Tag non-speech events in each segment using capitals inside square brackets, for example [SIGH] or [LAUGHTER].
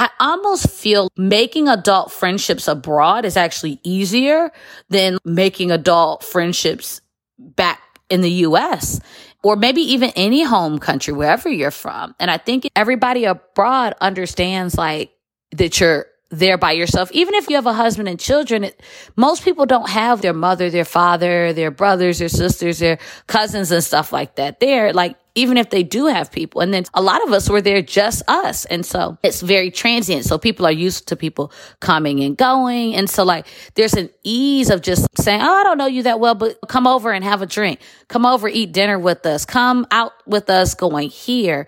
I almost feel making adult friendships abroad is actually easier than making adult friendships back in the US or maybe even any home country, wherever you're from. And I think everybody abroad understands like that you're there by yourself. Even if you have a husband and children, it, most people don't have their mother, their father, their brothers, their sisters, their cousins and stuff like that. They're like, even if they do have people. And then a lot of us were there just us. And so it's very transient. So people are used to people coming and going. And so like there's an ease of just saying, Oh, I don't know you that well, but come over and have a drink. Come over, eat dinner with us. Come out with us going here.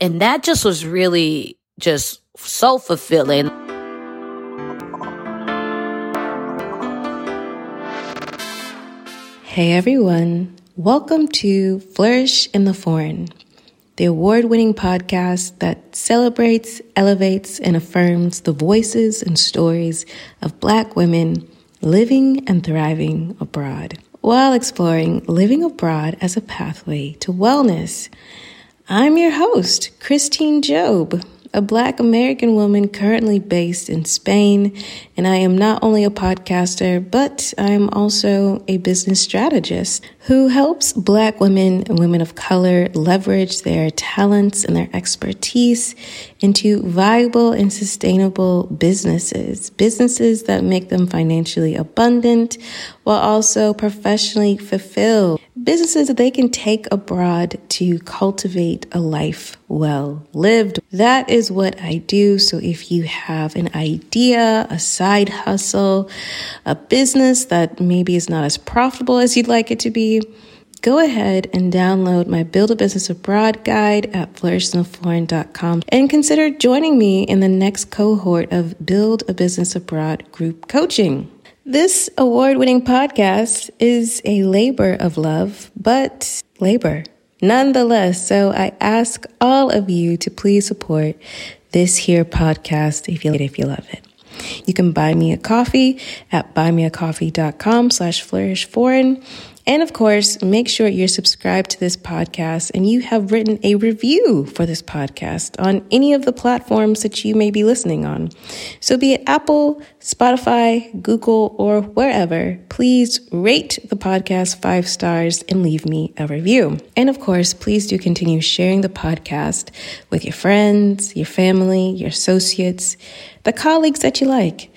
And that just was really just so fulfilling. Hey everyone, welcome to Flourish in the Foreign, the award winning podcast that celebrates, elevates, and affirms the voices and stories of Black women living and thriving abroad while exploring living abroad as a pathway to wellness. I'm your host, Christine Job a Black American woman currently based in Spain, and I am not only a podcaster, but I'm also a business strategist who helps Black women and women of color leverage their talents and their expertise into viable and sustainable businesses, businesses that make them financially abundant while also professionally fulfilled businesses that they can take abroad to cultivate a life well lived. That is what I do. So if you have an idea, a side hustle, a business that maybe is not as profitable as you'd like it to be, go ahead and download my Build a Business Abroad guide at flourishintheforeign.com and consider joining me in the next cohort of Build a Business Abroad group coaching. This award winning podcast is a labor of love, but labor nonetheless. So I ask all of you to please support this here podcast if you, if you love it. You can buy me a coffee at buymeacoffee.com slash flourish foreign. And of course, make sure you're subscribed to this podcast and you have written a review for this podcast on any of the platforms that you may be listening on. So be it Apple, Spotify, Google, or wherever, please rate the podcast five stars and leave me a review. And of course, please do continue sharing the podcast with your friends, your family, your associates, the colleagues that you like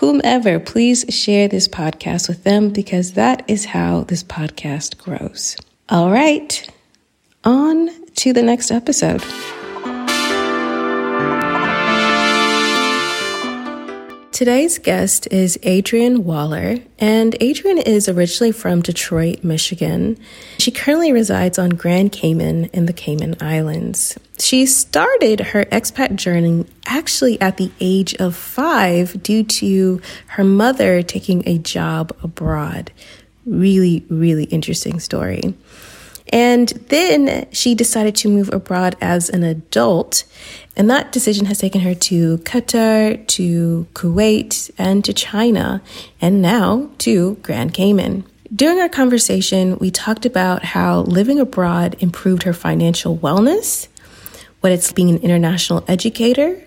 whomever, please share this podcast with them because that is how this podcast grows. All right, on to the next episode. Today's guest is Adrienne Waller, and Adrienne is originally from Detroit, Michigan. She currently resides on Grand Cayman in the Cayman Islands. She started her expat journey actually at the age of five due to her mother taking a job abroad. Really, really interesting story. And then she decided to move abroad as an adult. And that decision has taken her to Qatar, to Kuwait, and to China, and now to Grand Cayman. During our conversation, we talked about how living abroad improved her financial wellness, what it's being an international educator,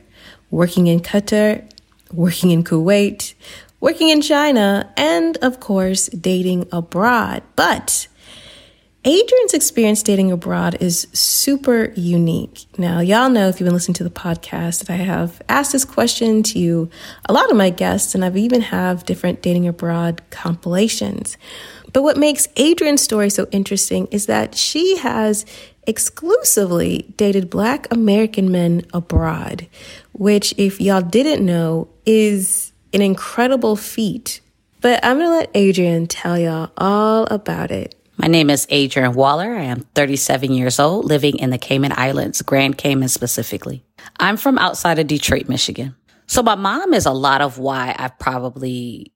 working in Qatar, working in Kuwait, working in China, and of course, dating abroad. But Adrienne's experience dating abroad is super unique. Now, y'all know if you've been listening to the podcast that I have asked this question to a lot of my guests, and I've even have different dating abroad compilations. But what makes Adrian's story so interesting is that she has exclusively dated Black American men abroad, which, if y'all didn't know, is an incredible feat. But I'm gonna let Adrian tell y'all all about it. My name is Adrian Waller. I am 37 years old, living in the Cayman Islands, Grand Cayman specifically. I'm from outside of Detroit, Michigan. So my mom is a lot of why I probably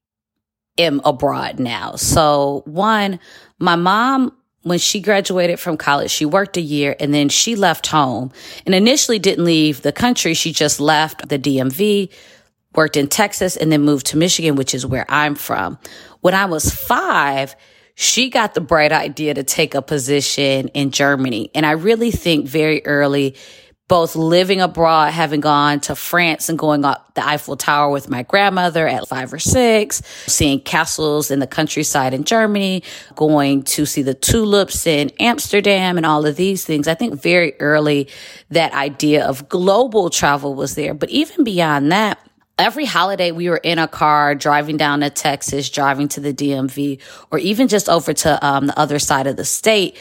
am abroad now. So one, my mom, when she graduated from college, she worked a year and then she left home and initially didn't leave the country. She just left the DMV, worked in Texas and then moved to Michigan, which is where I'm from. When I was five, she got the bright idea to take a position in Germany. And I really think very early both living abroad, having gone to France and going up the Eiffel Tower with my grandmother at five or six, seeing castles in the countryside in Germany, going to see the tulips in Amsterdam and all of these things. I think very early that idea of global travel was there. But even beyond that, every holiday we were in a car driving down to Texas, driving to the DMV, or even just over to um, the other side of the state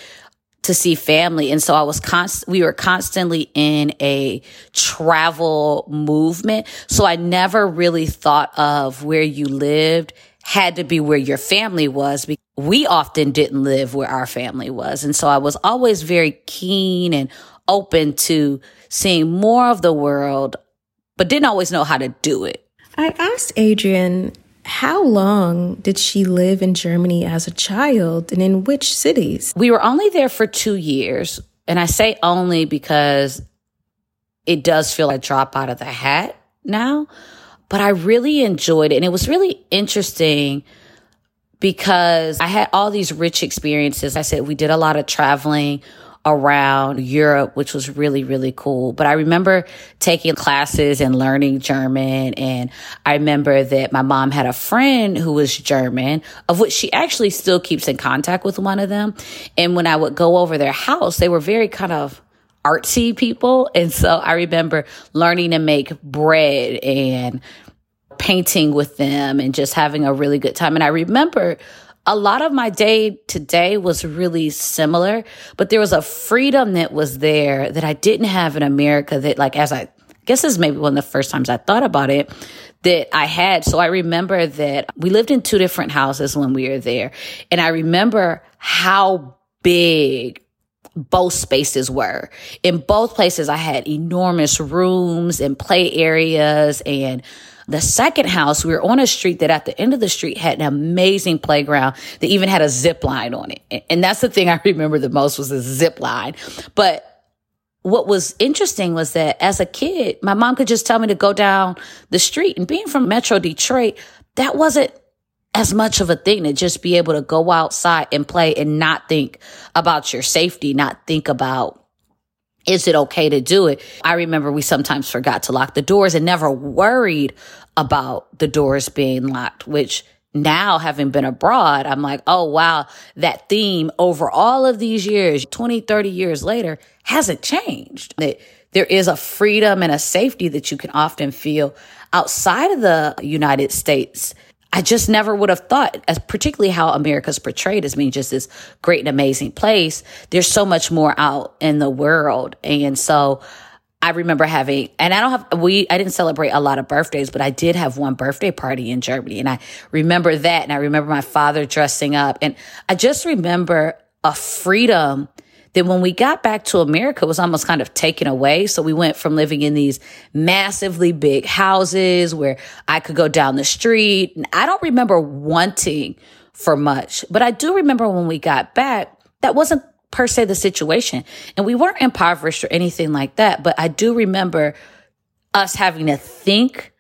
to see family. And so I was const, we were constantly in a travel movement. So I never really thought of where you lived had to be where your family was. We often didn't live where our family was. And so I was always very keen and open to seeing more of the world, but didn't always know how to do it. I asked Adrian how long did she live in Germany as a child and in which cities? We were only there for two years. And I say only because it does feel like drop out of the hat now. But I really enjoyed it. And it was really interesting because I had all these rich experiences. I said we did a lot of traveling around Europe, which was really, really cool. But I remember taking classes and learning German. And I remember that my mom had a friend who was German, of which she actually still keeps in contact with one of them. And when I would go over their house, they were very kind of artsy people. And so I remember learning to make bread and painting with them and just having a really good time. And I remember a lot of my day today was really similar, but there was a freedom that was there that I didn't have in America that like, as I, I guess this is maybe one of the first times I thought about it that I had. So I remember that we lived in two different houses when we were there. And I remember how big both spaces were. In both places, I had enormous rooms and play areas and the second house, we were on a street that at the end of the street had an amazing playground that even had a zip line on it. And that's the thing [LAUGHS] I remember the most was the zip line. But what was interesting was that as a kid, my mom could just tell me to go down the street. And being from Metro Detroit, that wasn't as much of a thing to just be able to go outside and play and not think about your safety, not think about is it okay to do it? I remember we sometimes forgot to lock the doors and never worried about the doors being locked, which now having been abroad, I'm like, oh, wow, that theme over all of these years, 20, 30 years later, hasn't changed. That there is a freedom and a safety that you can often feel outside of the United States I just never would have thought, as particularly how America's portrayed as being just this great and amazing place. There's so much more out in the world. And so I remember having, and I don't have, we, I didn't celebrate a lot of birthdays, but I did have one birthday party in Germany. And I remember that. And I remember my father dressing up. And I just remember a freedom then when we got back to America, it was almost kind of taken away. So we went from living in these massively big houses where I could go down the street. And I don't remember wanting for much, but I do remember when we got back, that wasn't per se the situation. And we weren't impoverished or anything like that. But I do remember us having to think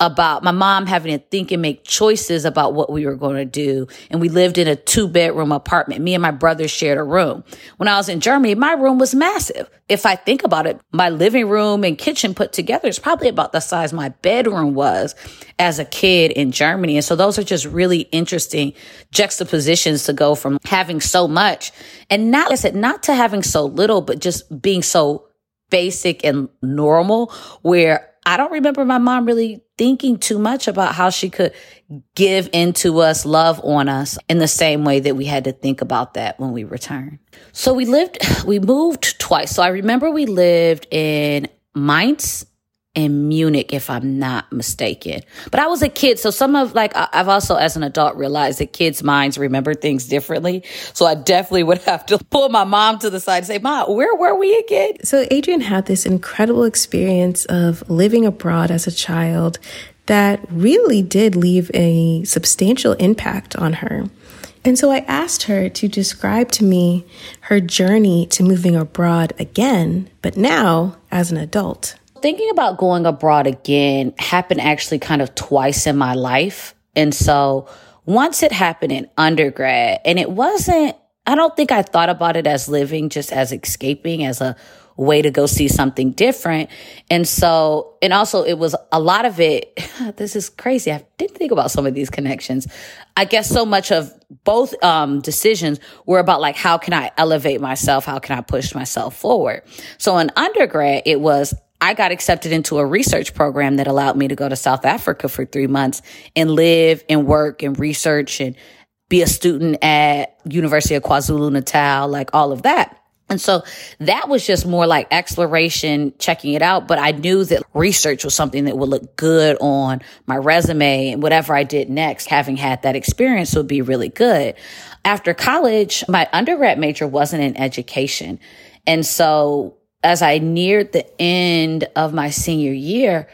about my mom having to think and make choices about what we were going to do. And we lived in a two bedroom apartment. Me and my brother shared a room. When I was in Germany, my room was massive. If I think about it, my living room and kitchen put together is probably about the size my bedroom was as a kid in Germany. And so those are just really interesting juxtapositions to go from having so much and not, I said, not to having so little, but just being so basic and normal where I don't remember my mom really thinking too much about how she could give into us, love on us in the same way that we had to think about that when we returned. So we lived, we moved twice. So I remember we lived in Mainz in Munich, if I'm not mistaken. But I was a kid, so some of like I've also, as an adult, realized that kids' minds remember things differently. So I definitely would have to pull my mom to the side and say, "Mom, where were we again?" So Adrian had this incredible experience of living abroad as a child that really did leave a substantial impact on her. And so I asked her to describe to me her journey to moving abroad again, but now as an adult. Thinking about going abroad again happened actually kind of twice in my life. And so once it happened in undergrad, and it wasn't, I don't think I thought about it as living just as escaping, as a way to go see something different. And so, and also it was a lot of it. [LAUGHS] This is crazy. I didn't think about some of these connections. I guess so much of both um, decisions were about like, how can I elevate myself? How can I push myself forward? So in undergrad, it was, I got accepted into a research program that allowed me to go to South Africa for three months and live and work and research and be a student at University of KwaZulu Natal, like all of that. And so that was just more like exploration, checking it out. But I knew that research was something that would look good on my resume and whatever I did next, having had that experience would be really good. After college, my undergrad major wasn't in education. And so as I neared the end of my senior year,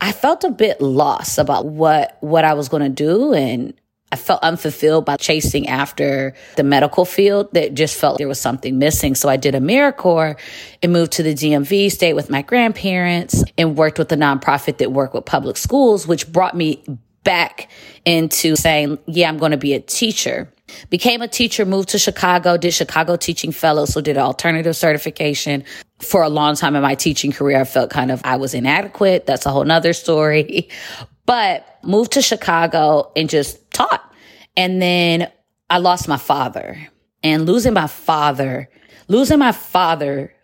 I felt a bit lost about what, what I was going to do and I felt unfulfilled by chasing after the medical field that just felt there was something missing. So I did a AmeriCorps and moved to the DMV, stayed with my grandparents and worked with a nonprofit that worked with public schools, which brought me back into saying, yeah, I'm going to be a teacher. Became a teacher, moved to Chicago, did Chicago Teaching Fellows, so did alternative certification. For a long time in my teaching career, I felt kind of I was inadequate. That's a whole nother story. [LAUGHS] But moved to Chicago and just taught. And then I lost my father. And losing my father, losing my father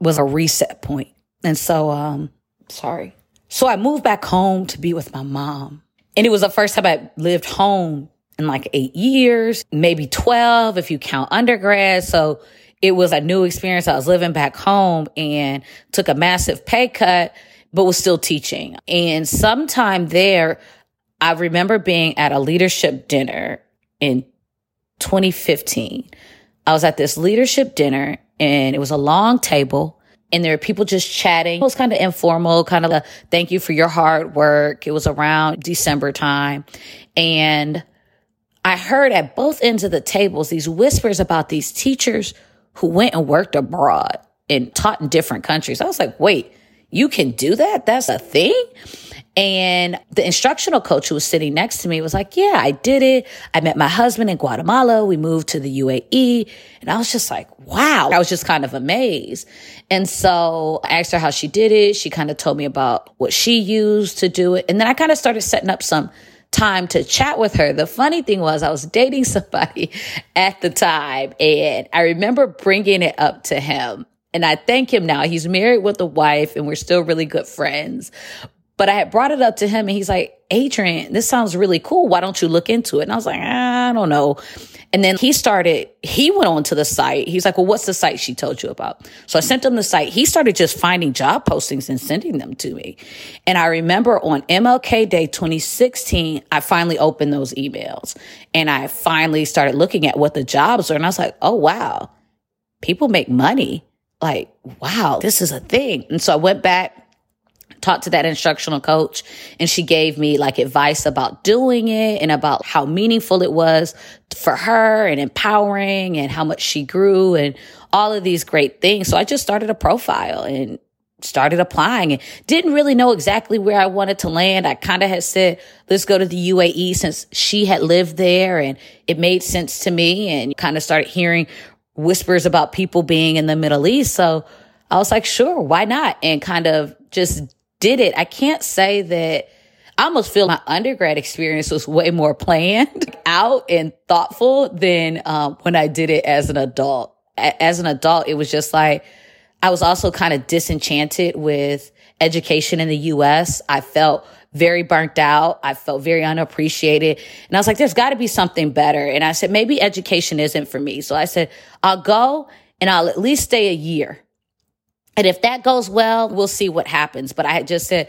was a reset point. And so, um, sorry. So I moved back home to be with my mom. And it was the first time I lived home in like eight years, maybe 12 if you count undergrad. So it was a new experience. I was living back home and took a massive pay cut but was still teaching. And sometime there, I remember being at a leadership dinner in 2015. I was at this leadership dinner and it was a long table and there were people just chatting. It was kind of informal, kind of a thank you for your hard work. It was around December time. And I heard at both ends of the tables these whispers about these teachers who went and worked abroad and taught in different countries. I was like, wait, you can do that? That's a thing? And the instructional coach who was sitting next to me was like, yeah, I did it. I met my husband in Guatemala. We moved to the UAE. And I was just like, wow. I was just kind of amazed. And so I asked her how she did it. She kind of told me about what she used to do it. And then I kind of started setting up some time to chat with her. The funny thing was I was dating [LAUGHS] somebody at the time and I remember bringing it up to him and I thank him now. He's married with a wife and we're still really good friends. But I had brought it up to him and he's like, Adrian, this sounds really cool. Why don't you look into it? And I was like, I don't know. And then he started, he went on to the site. He's like, well, what's the site she told you about? So I sent him the site. He started just finding job postings and sending them to me. And I remember on MLK Day 2016, I finally opened those emails and I finally started looking at what the jobs are. And I was like, oh, wow, people make money like, wow, this is a thing. And so I went back, talked to that instructional coach, and she gave me like advice about doing it and about how meaningful it was for her and empowering and how much she grew and all of these great things. So I just started a profile and started applying and didn't really know exactly where I wanted to land. I kind of had said, let's go to the UAE since she had lived there and it made sense to me and kind of started hearing whispers about people being in the Middle East. So I was like, sure, why not? And kind of just did it. I can't say that I almost feel my undergrad experience was way more planned [LAUGHS] out and thoughtful than um, when I did it as an adult. As an adult, it was just like, I was also kind of disenchanted with education in the US. I felt very burnt out. I felt very unappreciated. And I was like, there's got to be something better. And I said, maybe education isn't for me. So I said, I'll go and I'll at least stay a year. And if that goes well, we'll see what happens. But I had just said,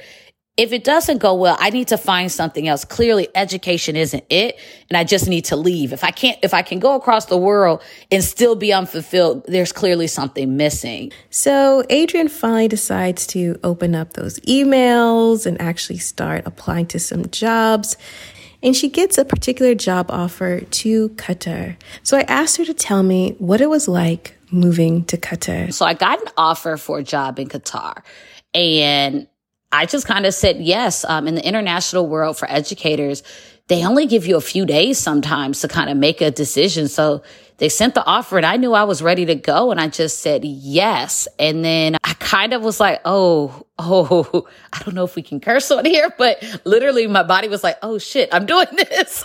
if it doesn't go well, I need to find something else. Clearly education isn't it. And I just need to leave. If I can't, if I can go across the world and still be unfulfilled, there's clearly something missing. So Adrian finally decides to open up those emails and actually start applying to some jobs. And she gets a particular job offer to Qatar. So I asked her to tell me what it was like moving to Qatar. So I got an offer for a job in Qatar and I just kind of said yes. Um, in the international world for educators, they only give you a few days sometimes to kind of make a decision. So they sent the offer and I knew I was ready to go. And I just said yes. And then I kind of was like, oh, oh, [LAUGHS] I don't know if we can curse on here, but literally my body was like, oh shit, I'm doing [LAUGHS] this.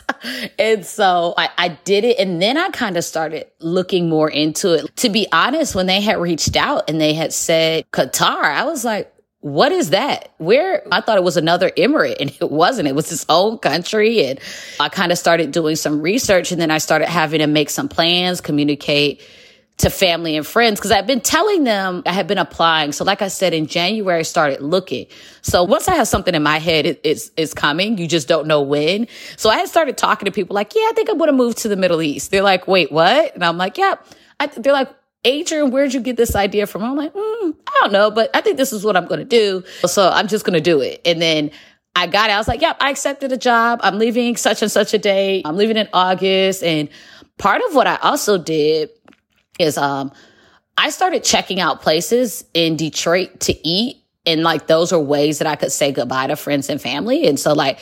and so I, I did it. And then I kind of started looking more into it. To be honest, when they had reached out and they had said Qatar, I was like, what is that? Where I thought it was another emirate and it wasn't. It was its own country. And I kind of started doing some research and then I started having to make some plans, communicate to family and friends because I've been telling them I had been applying. So like I said, in January, I started looking. So once I have something in my head, it, it's, it's coming. You just don't know when. So I had started talking to people like, yeah, I think I'm going to move to the Middle East. They're like, wait, what? And I'm like, yeah. They're like, Adrian, where'd you get this idea from? I'm like, mm, I don't know, but I think this is what I'm going to do. So I'm just going to do it. And then I got it. I was like, yep, I accepted a job. I'm leaving such and such a day. I'm leaving in August. And part of what I also did is, um, I started checking out places in Detroit to eat. And like, those are ways that I could say goodbye to friends and family. And so like,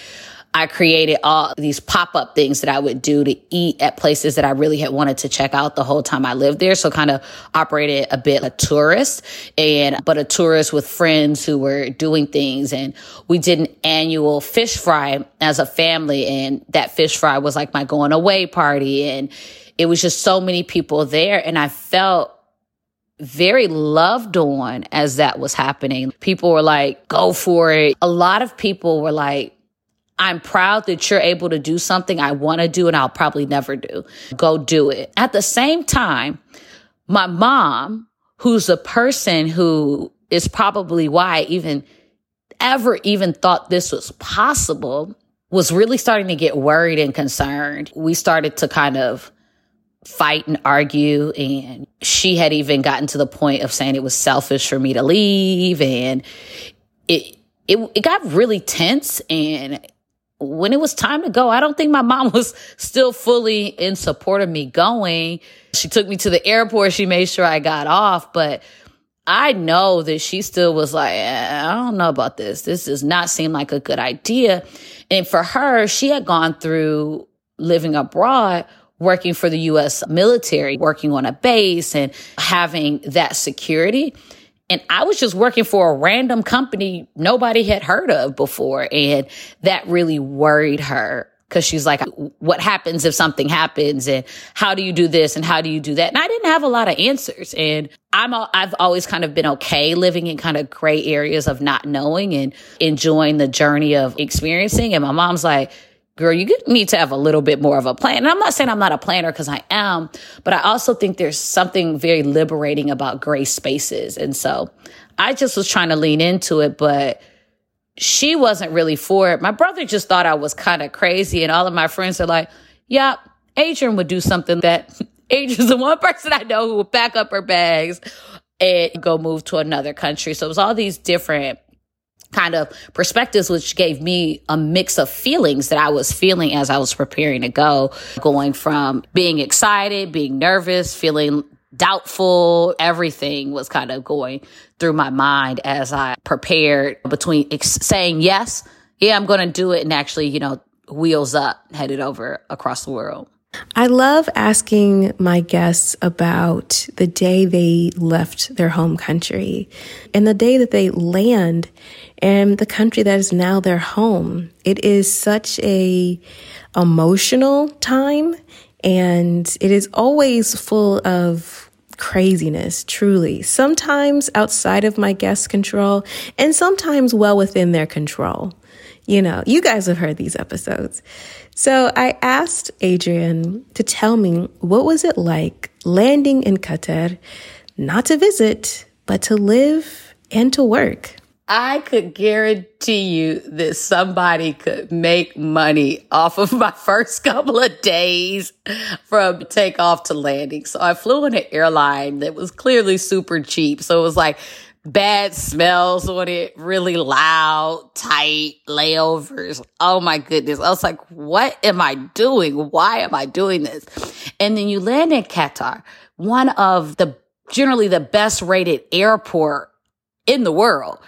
I created all these pop up things that I would do to eat at places that I really had wanted to check out the whole time I lived there. So kind of operated a bit a tourist and, but a tourist with friends who were doing things. And we did an annual fish fry as a family. And that fish fry was like my going away party. And it was just so many people there. And I felt very loved on as that was happening. People were like, go for it. A lot of people were like, I'm proud that you're able to do something I want to do and I'll probably never do. Go do it. At the same time, my mom, who's a person who is probably why I even ever even thought this was possible, was really starting to get worried and concerned. We started to kind of fight and argue and she had even gotten to the point of saying it was selfish for me to leave and it it, it got really tense and when it was time to go, I don't think my mom [LAUGHS] was still fully in support of me going. She took me to the airport. She made sure I got off, but I know that she still was like, eh, I don't know about this. This does not seem like a good idea. And for her, she had gone through living abroad, working for the US military, working on a base and having that security. And I was just working for a random company nobody had heard of before. And that really worried her because she's like, what happens if something happens? And how do you do this? And how do you do that? And I didn't have a lot of answers. And I'm, I've always kind of been okay living in kind of gray areas of not knowing and enjoying the journey of experiencing. And my mom's like, girl, you need to have a little bit more of a plan. And I'm not saying I'm not a planner because I am, but I also think there's something very liberating about gray spaces. And so I just was trying to lean into it, but she wasn't really for it. My brother just thought I was kind of crazy. And all of my friends are like, yeah, Adrian would do something that [LAUGHS] Adrian's the one person I know who would pack up her bags and go move to another country. So it was all these different kind of perspectives, which gave me a mix of feelings that I was feeling as I was preparing to go, going from being excited, being nervous, feeling doubtful, everything was kind of going through my mind as I prepared between ex- saying yes, yeah, I'm going to do it, and actually, you know, wheels up, headed over across the world. I love asking my guests about the day they left their home country and the day that they land in the country that is now their home. It is such a emotional time and it is always full of craziness, truly. Sometimes outside of my guest's control and sometimes well within their control. You know, you guys have heard these episodes. So I asked Adrian to tell me what was it like landing in Qatar, not to visit, but to live and to work. I could guarantee you that somebody could make money off of my first couple of days from takeoff to landing. So I flew on an airline that was clearly super cheap. So it was like bad smells on it, really loud, tight layovers. Oh my goodness. I was like, what am I doing? Why am I doing this? And then you land in Qatar, one of the generally the best rated airport in the world.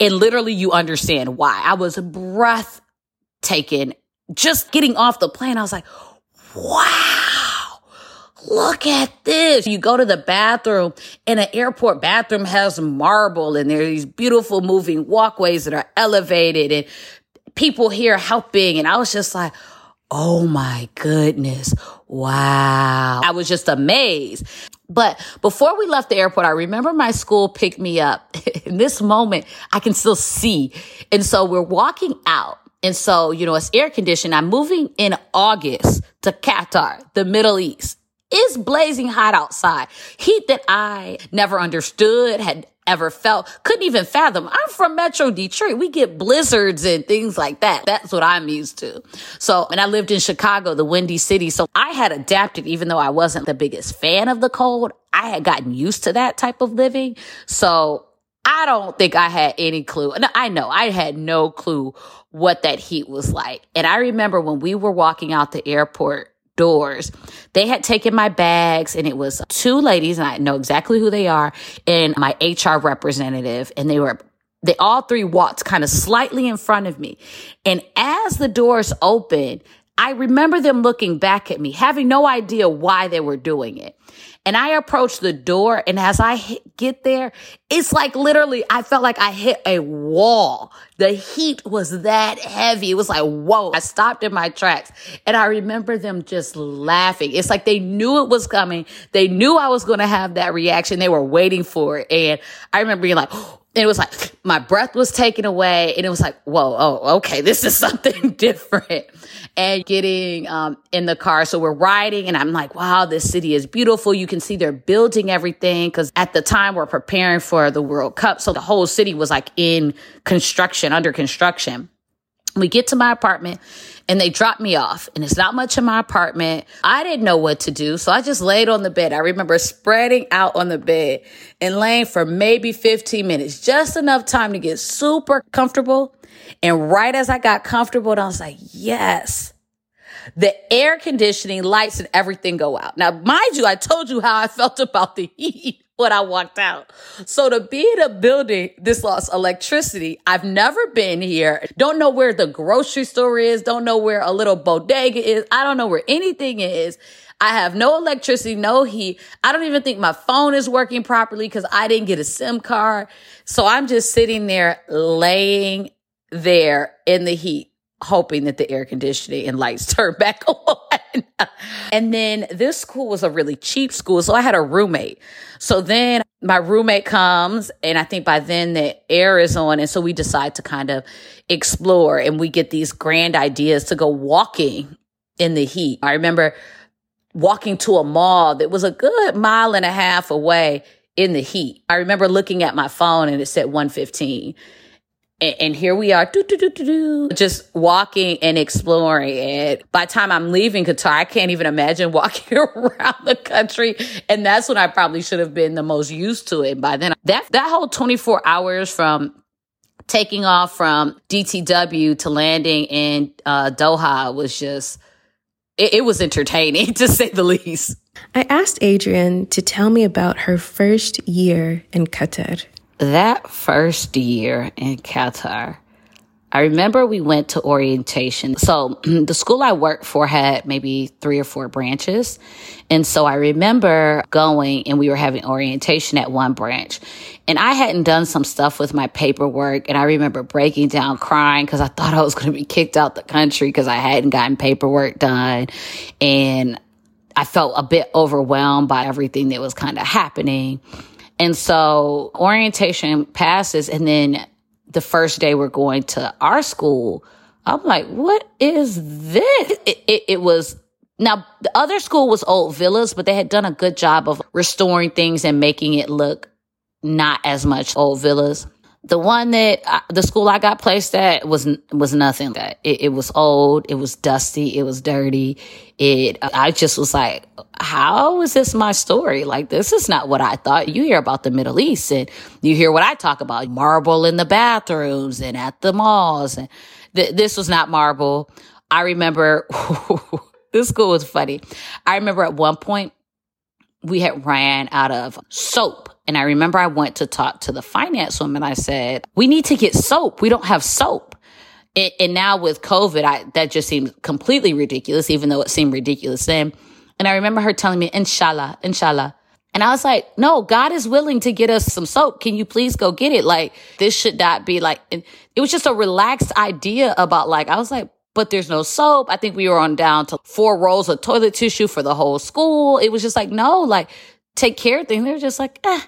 And literally you understand why. I was breathtaking just getting off the plane. I was like, wow look at this. You go to the bathroom and an airport bathroom has marble and there are these beautiful moving walkways that are elevated and people here helping. And I was just like, Oh my goodness. Wow. I was just amazed. But before we left the airport, I remember my school picked me up. [LAUGHS] In this moment, I can still see. And so we're walking out. And so, you know, it's air conditioned. I'm moving in August to Qatar, the Middle East. It's blazing hot outside. Heat that I never understood, had ever felt, couldn't even fathom. I'm from Metro Detroit. We get blizzards and things like that. That's what I'm used to. So, and I lived in Chicago, the windy city. So I had adapted, even though I wasn't the biggest fan of the cold. I had gotten used to that type of living. So I don't think I had any clue. No, I know I had no clue what that heat was like. And I remember when we were walking out the airport doors. They had taken my bags and it was two ladies and I know exactly who they are and my HR representative and they were they all three walked kind of slightly in front of me. And as the doors opened, I remember them looking back at me, having no idea why they were doing it. And I approached the door. And as I hit, get there, it's like literally, I felt like I hit a wall. The heat was that heavy. It was like, whoa. I stopped in my tracks and I remember them just laughing. It's like they knew it was coming. They knew I was going to have that reaction. They were waiting for it. And I remember being like, it was like my breath was taken away and it was like whoa oh okay this is [LAUGHS] something different. And getting um, in the car so we're riding and i'm like wow this city is beautiful. You can see they're building everything because at the time we're preparing for the world cup so the whole city was like in construction under construction we get to my apartment and they dropped me off and it's not much in my apartment. I didn't know what to do. So I just laid on the bed. I remember spreading out on the bed and laying for maybe 15 minutes, just enough time to get super comfortable. And right as I got comfortable, I was like, yes, the air conditioning, lights and everything go out. Now, mind you, I told you how I felt [LAUGHS] about the heat when I walked out. So to be in a building this lost electricity, I've never been here. Don't know where the grocery store is. Don't know where a little bodega is. I don't know where anything is. I have no electricity, no heat. I don't even think my phone is working properly because I didn't get a SIM card. So I'm just sitting there laying there in the heat hoping that the air conditioning and lights [LAUGHS] turn back on. and then this school was a really cheap school. So I had a roommate. So then my roommate comes and I think by then the air is on. And so we decide to kind of explore and we get these grand ideas to go walking in the heat. I remember walking to a mall that was a good mile and a half away in the heat. I remember looking at my phone and it said 115 and, here we are, doo, doo, doo, just walking and exploring. And by the time I'm leaving Qatar, I can't even imagine [LAUGHS] walking around the country. And that's when I probably should have been the most used to it. By then, that that whole 24 hours from taking off from DTW to landing in uh, Doha was just it, it was entertaining [LAUGHS] to say the least. I asked Adrian to tell me about her first year in Qatar that first year in Qatar, I remember we went to orientation. So [CLEARS THROAT] the school I worked for had maybe three or four branches. And so I remember going and we were having orientation at one branch. And I hadn't done some stuff with my paperwork. And I remember breaking down crying because I thought I was going to be kicked out the country because I hadn't gotten paperwork done. And I felt a bit overwhelmed by everything that was kind of happening. And so orientation passes and then the first day we're going to our school, I'm like, what is this? It, it, it, was now the other school was old villas, but they had done a good job of restoring things and making it look not as much old villas. The one that I, the school I got placed at was was nothing. That it, it was old, it was dusty, it was dirty. It I just was like, how is this my story? Like this is not what I thought. You hear about the Middle East and you hear what I talk about: marble in the bathrooms and at the malls. And th- this was not marble. I remember [LAUGHS] this school was funny. I remember at one point we had ran out of soap and I remember I went to talk to the finance woman. I said, we need to get soap. We don't have soap. And, and now with COVID, I, that just seems completely ridiculous, even though it seemed ridiculous then. And I remember her telling me, inshallah, inshallah. And I was like, no, God is willing to get us some soap. Can you please go get it? Like, this should not be like, it was just a relaxed idea about like, I was like, but there's no soap. I think we were on down to four rolls of toilet tissue for the whole school. It was just like, no, like, take care of things. They were just like, eh,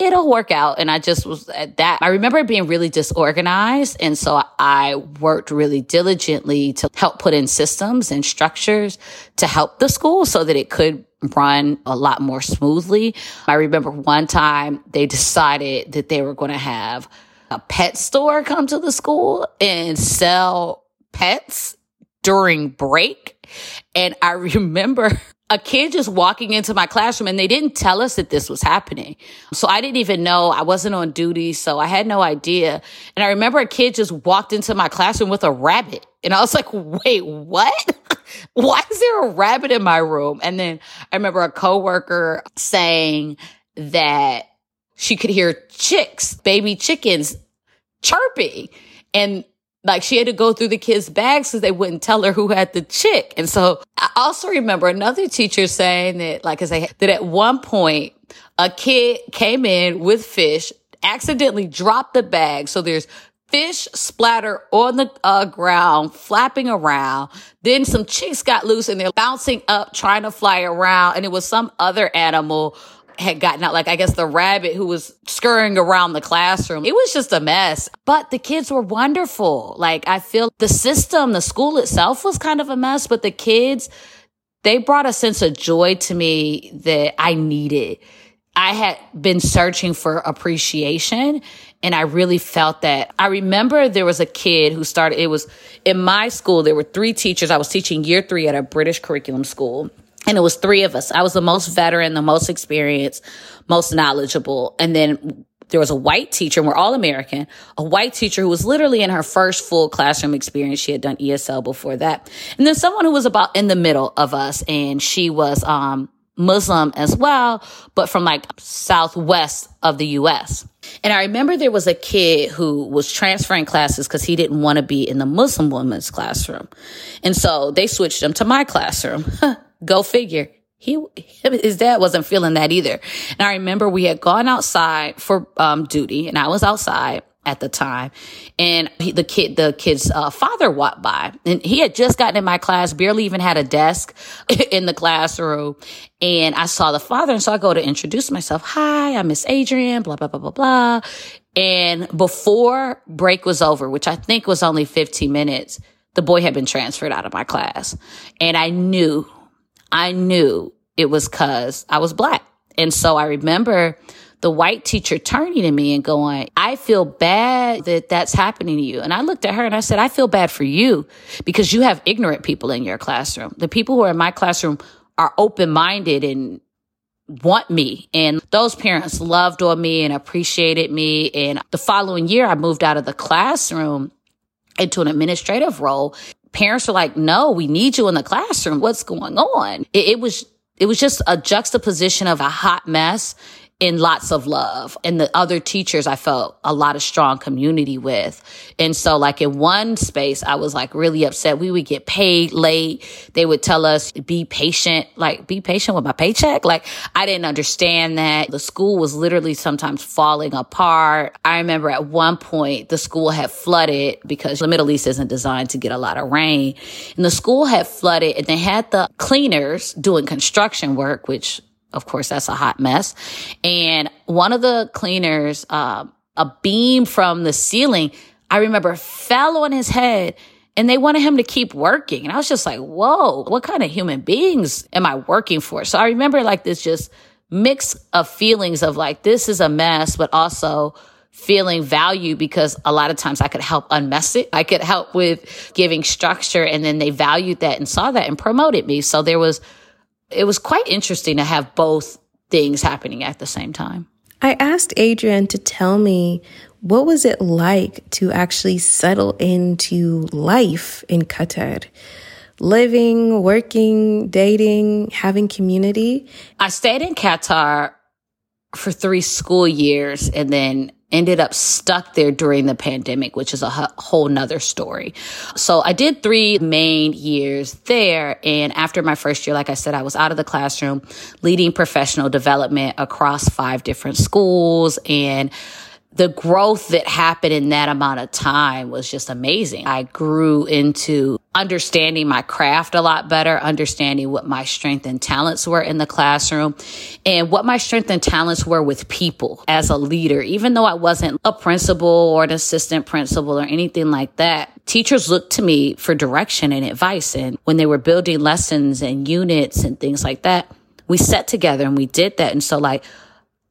it'll work out. And I just was at that. I remember being really disorganized. And so I worked really diligently to help put in systems and structures to help the school so that it could run a lot more smoothly. I remember one time they decided that they were going to have a pet store come to the school and sell pets during break. And I [LAUGHS] remember a kid just walking into my classroom and they didn't tell us that this was happening. So I didn't even know I wasn't on duty. So I had no idea. And I remember a kid just walked into my classroom with a rabbit. And I was like, wait, what? [LAUGHS] Why is there a rabbit in my room? And then I remember a coworker saying that she could hear chicks, baby chickens chirping. And like she had to go through the kids' bags because they wouldn't tell her who had the chick. And so I also remember another teacher saying that, like I say, that at one point a kid came in with fish, accidentally dropped the bag. So there's fish splatter on the uh, ground, flapping around. Then some chicks got loose and they're bouncing up, trying to fly around. And it was some other animal had gotten out, like I guess the rabbit who was scurrying around the classroom. It was just a mess, but the kids were wonderful. Like I feel the system, the school itself was kind of a mess, but the kids, they brought a sense of joy to me that I needed. I had been searching for appreciation and I really felt that. I remember there was a kid who started, it was in my school, there were three teachers. I was teaching year three at a British curriculum school. And it was three of us. I was the most veteran, the most experienced, most knowledgeable. And then there was a white teacher, and we're all American, a white teacher who was literally in her first full classroom experience. She had done ESL before that. And then someone who was about in the middle of us, and she was um, Muslim as well, but from like southwest of the US. And I remember there was a kid who was transferring classes because he didn't want to be in the Muslim woman's classroom. And so they switched him to my classroom. [LAUGHS] Go figure. He, his dad wasn't feeling that either. And I remember we had gone outside for, um, duty and I was outside at the time. And he, the kid, the kid's uh, father walked by and he had just gotten in my class, barely even had a desk [LAUGHS] in the classroom. And I saw the father. And so I go to introduce myself. Hi, I'm Miss Adrian, blah, blah, blah, blah, blah. And before break was over, which I think was only 15 minutes, the boy had been transferred out of my class. And I knew I knew it was cause I was black. And so I remember the white teacher turning to me and going, I feel bad that that's happening to you. And I looked at her and I said, I feel bad for you because you have ignorant people in your classroom. The people who are in my classroom are open minded and want me. And those parents loved on me and appreciated me. And the following year, I moved out of the classroom into an administrative role parents are like, no, we need you in the classroom. What's going on? It, it was, it was just a juxtaposition of a hot mess in lots of love. And the other teachers I felt a lot of strong community with. And so like in one space, I was like really upset. We would get paid late. They would tell us be patient, like be patient with my paycheck. Like I didn't understand that. The school was literally sometimes falling apart. I remember at one point the school had flooded because the Middle East isn't designed to get a lot of rain. And the school had flooded and they had the cleaners doing construction work, which of course, that's a hot mess. And one of the cleaners, uh, a beam from the ceiling, I remember fell on his head and they wanted him to keep working. And I was just like, whoa, what kind of human beings am I working for? So I remember like this just mix of feelings of like, this is a mess, but also feeling value because a lot of times I could help unmess it. I could help with giving structure and then they valued that and saw that and promoted me. So there was it was quite interesting to have both things happening at the same time. I asked Adrian to tell me what was it like to actually settle into life in Qatar? Living, working, dating, having community. I stayed in Qatar for three school years and then ended up stuck there during the pandemic, which is a whole nother story. So I did three main years there. And after my first year, like I said, I was out of the classroom leading professional development across five different schools and the growth that happened in that amount of time was just amazing. I grew into understanding my craft a lot better, understanding what my strength and talents were in the classroom and what my strength and talents were with people as a leader. Even though I wasn't a principal or an assistant principal or anything like that, teachers looked to me for direction and advice. And when they were building lessons and units and things like that, we sat together and we did that. And so like,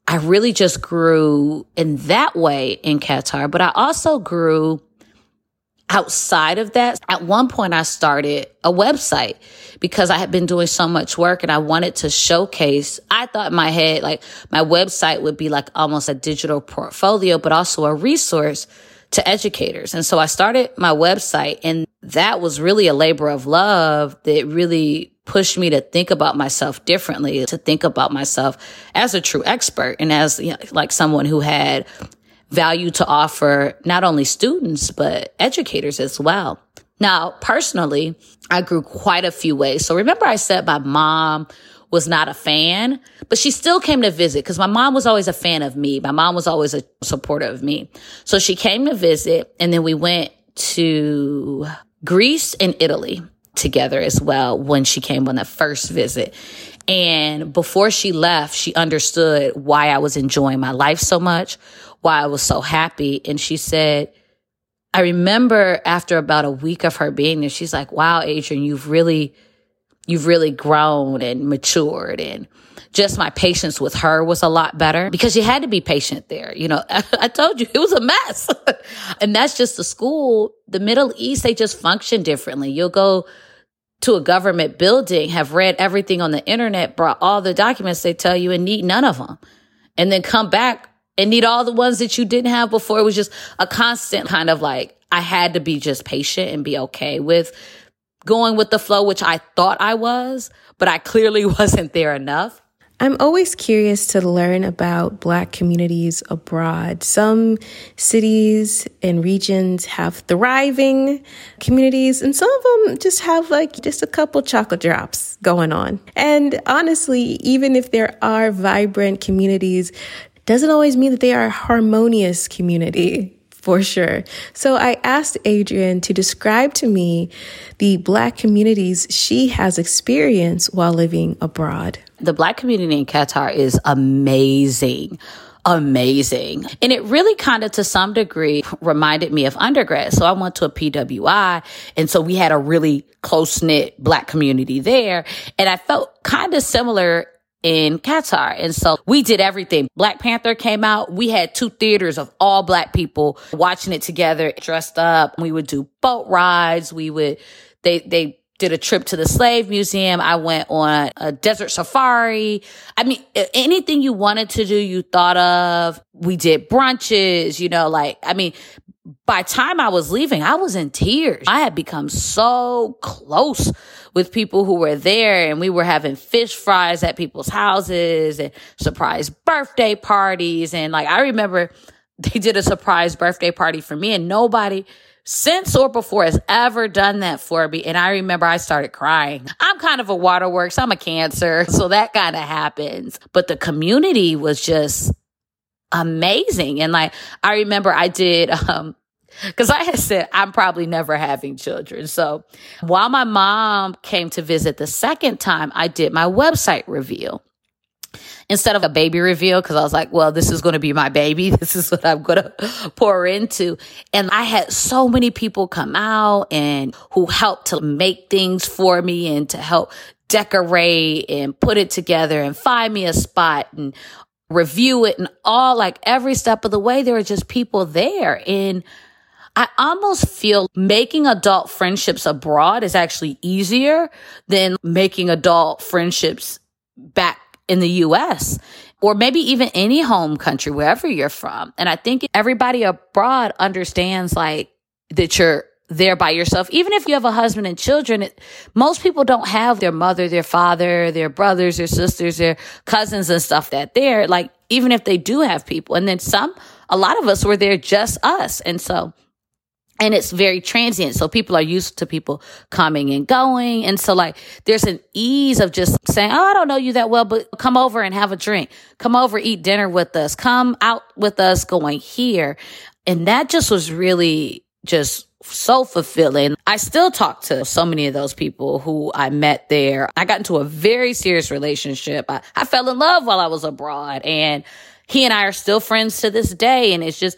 I really just grew in that way in Qatar, but I also grew outside of that. At one point, I started a website because I had been doing so much work and I wanted to showcase. I thought in my head, like my website would be like almost a digital portfolio, but also a resource to educators. And so I started my website and that was really a labor of love that really pushed me to think about myself differently, to think about myself as a true expert and as you know, like someone who had value to offer not only students, but educators as well. Now, personally, I grew quite a few ways. So remember I said my mom was not a fan, but she still came to visit because my mom was always a fan of me. My mom was always a supporter of me. So she came to visit and then we went to Greece and Italy together as well when she came on the first visit. And before she left, she understood why I was enjoying my life so much, why I was so happy. And she said, I remember after about a week of her being there, she's like, wow, Adrienne, you've really, you've really grown and matured and just my patience with her was a lot better because you had to be patient there. You know, [LAUGHS] I told you it was a mess. [LAUGHS] and that's just the school. The Middle East, they just function differently. You'll go to a government building, have read everything on the internet, brought all the documents they tell you and need none of them. And then come back and need all the ones that you didn't have before. It was just a constant kind of like, I had to be just patient and be okay with going with the flow, which I thought I was, but I clearly [LAUGHS] wasn't there enough. I'm always curious to learn about Black communities abroad. Some cities and regions have thriving communities, and some of them just have like just a couple chocolate drops going on. And honestly, even if there are vibrant communities, doesn't always mean that they are a harmonious community for sure. So I asked Adrian to describe to me the Black communities she has experienced while living abroad. The Black community in Qatar is amazing amazing. And it really kind of to some degree reminded me of undergrad. So I went to a PWI and so we had a really close knit black community there. And I felt kind of similar in Qatar. And so we did everything. Black Panther came out. We had two theaters of all black people watching it together, dressed up. We would do boat rides. We would, they, they did a trip to the slave museum. I went on a desert safari. I mean, anything you wanted to do, you thought of. We did brunches, you know, like, I mean, by time I was leaving, I was in tears. I had become so close with people who were there and we were having fish fries at people's houses and surprise birthday parties. And like, I remember [LAUGHS] they did a surprise birthday party for me and nobody since or before has ever done that for me. And I remember I started crying. I'm kind of a waterworks. I'm a cancer. [LAUGHS] So that kind of happens. But the community was just amazing. And like, I remember I did, [LAUGHS] um, because I had said I'm probably never having children. So while my mom came to visit the second time, I did my website reveal instead of a baby reveal because I was like, well, this is going to be my baby. [LAUGHS] This is what I'm going [LAUGHS] to pour into. And I had so many people come out and who helped to make things for me and to help decorate and put it together and find me a spot and review it and all like every step of the way. There were just people there and I almost feel making adult friendships abroad is actually easier than making adult friendships back in the US or maybe even any home country, wherever you're from. And I think everybody abroad understands like that you're there by yourself. Even if you have a husband and children, it, most people don't have their mother, their father, their brothers, their sisters, their cousins and stuff that they're like, even if they do have people. And then some a lot of us were there just us. And so, and it's very transient. So people are used to people coming and going. And so like there's an ease of just saying, Oh, I don't know you that well, but come over and have a drink. Come over, eat dinner with us. Come out with us going here. And that just was really just so fulfilling. I still talk to so many of those people who I met there. I got into a very serious relationship. I, I fell in love while I was abroad and he and I are still friends to this day. And it's just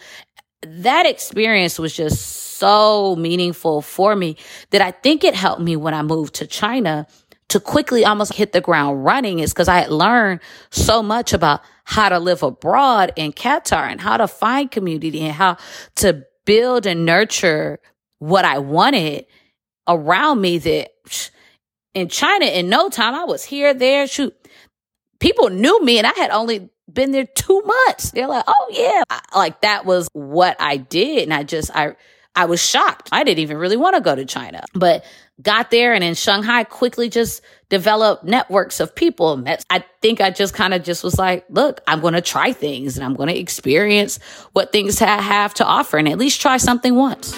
that experience was just so meaningful for me that I think it helped me when I moved to China to quickly almost hit the ground running is because I had learned so much about how to live abroad in Qatar and how to find community and how to build and nurture what I wanted around me that in China in no time I was here, there, shoot. People knew me and I had only been there two months. They're like, oh yeah. I, like that was what I did. And I just, I, I was shocked. I didn't even really want to go to China, but got there and in Shanghai quickly just developed networks of people. Met. I think I just kind of just was like, look, I'm going to try things and I'm going to experience what things ha- have to offer and at least try something once.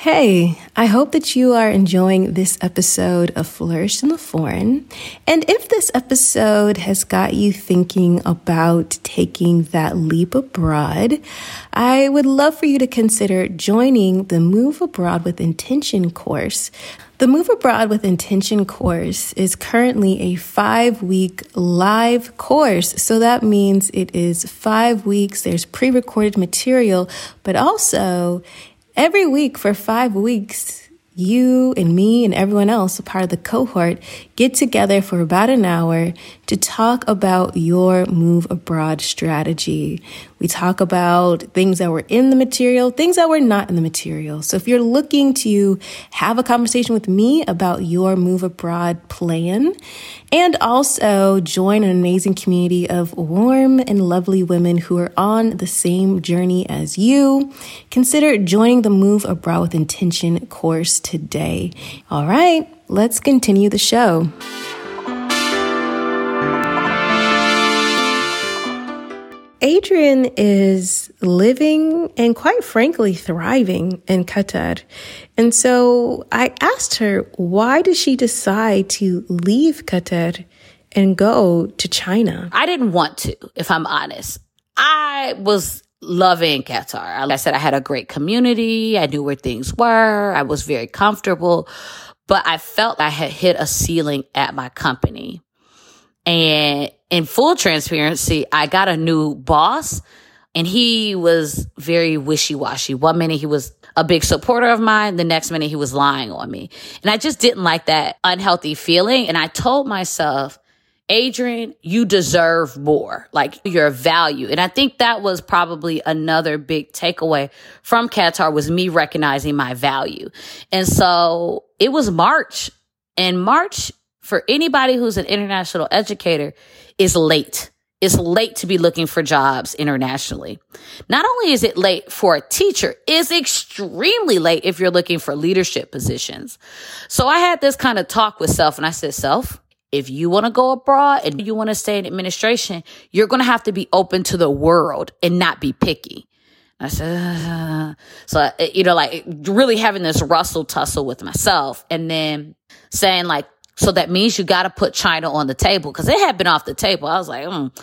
Hey, I hope that you are enjoying this episode of Flourish in the Foreign. And if this episode has got you thinking about taking that leap abroad, I would love for you to consider joining the Move Abroad with Intention course. The Move Abroad with Intention course is currently a five week live course. So that means it is five weeks. There's pre recorded material, but also Every week for five weeks, you and me and everyone else, a part of the cohort, get together for about an hour to talk about your move abroad strategy. We talk about things that were in the material, things that were not in the material. So if you're looking to have a conversation with me about your move abroad plan and also join an amazing community of warm and lovely women who are on the same journey as you, consider joining the Move Abroad with Intention course today. All right, let's continue the show. Adrienne is living and quite frankly thriving in Qatar. And so I asked her, why did she decide to leave Qatar and go to China? I didn't want to, if I'm honest. I was loving Qatar. Like I said, I had a great community. I knew where things were. I was very comfortable, but I felt I had hit a ceiling at my company. And in full transparency, I got a new boss and he was very wishy washy. One minute he was a big supporter of mine. The next minute he was lying on me. And I just didn't like that unhealthy feeling. And I told myself, Adrian, you deserve more. Like your value. And I think that was probably another big takeaway from Qatar was me recognizing my value. And so it was March and March for anybody who's an international educator is late. It's late to be looking for jobs internationally. Not only is it late for a teacher, it's extremely late if you're looking for leadership positions. So I had this kind of talk with self and I said, self, if you want to go abroad and you want to stay in administration, you're going to have to be open to the world and not be picky. I said, uh, so, you know, like really having this rustle tussle with myself and then saying like, so that means you got to put China on the table because it had been off the table. I was like, mm,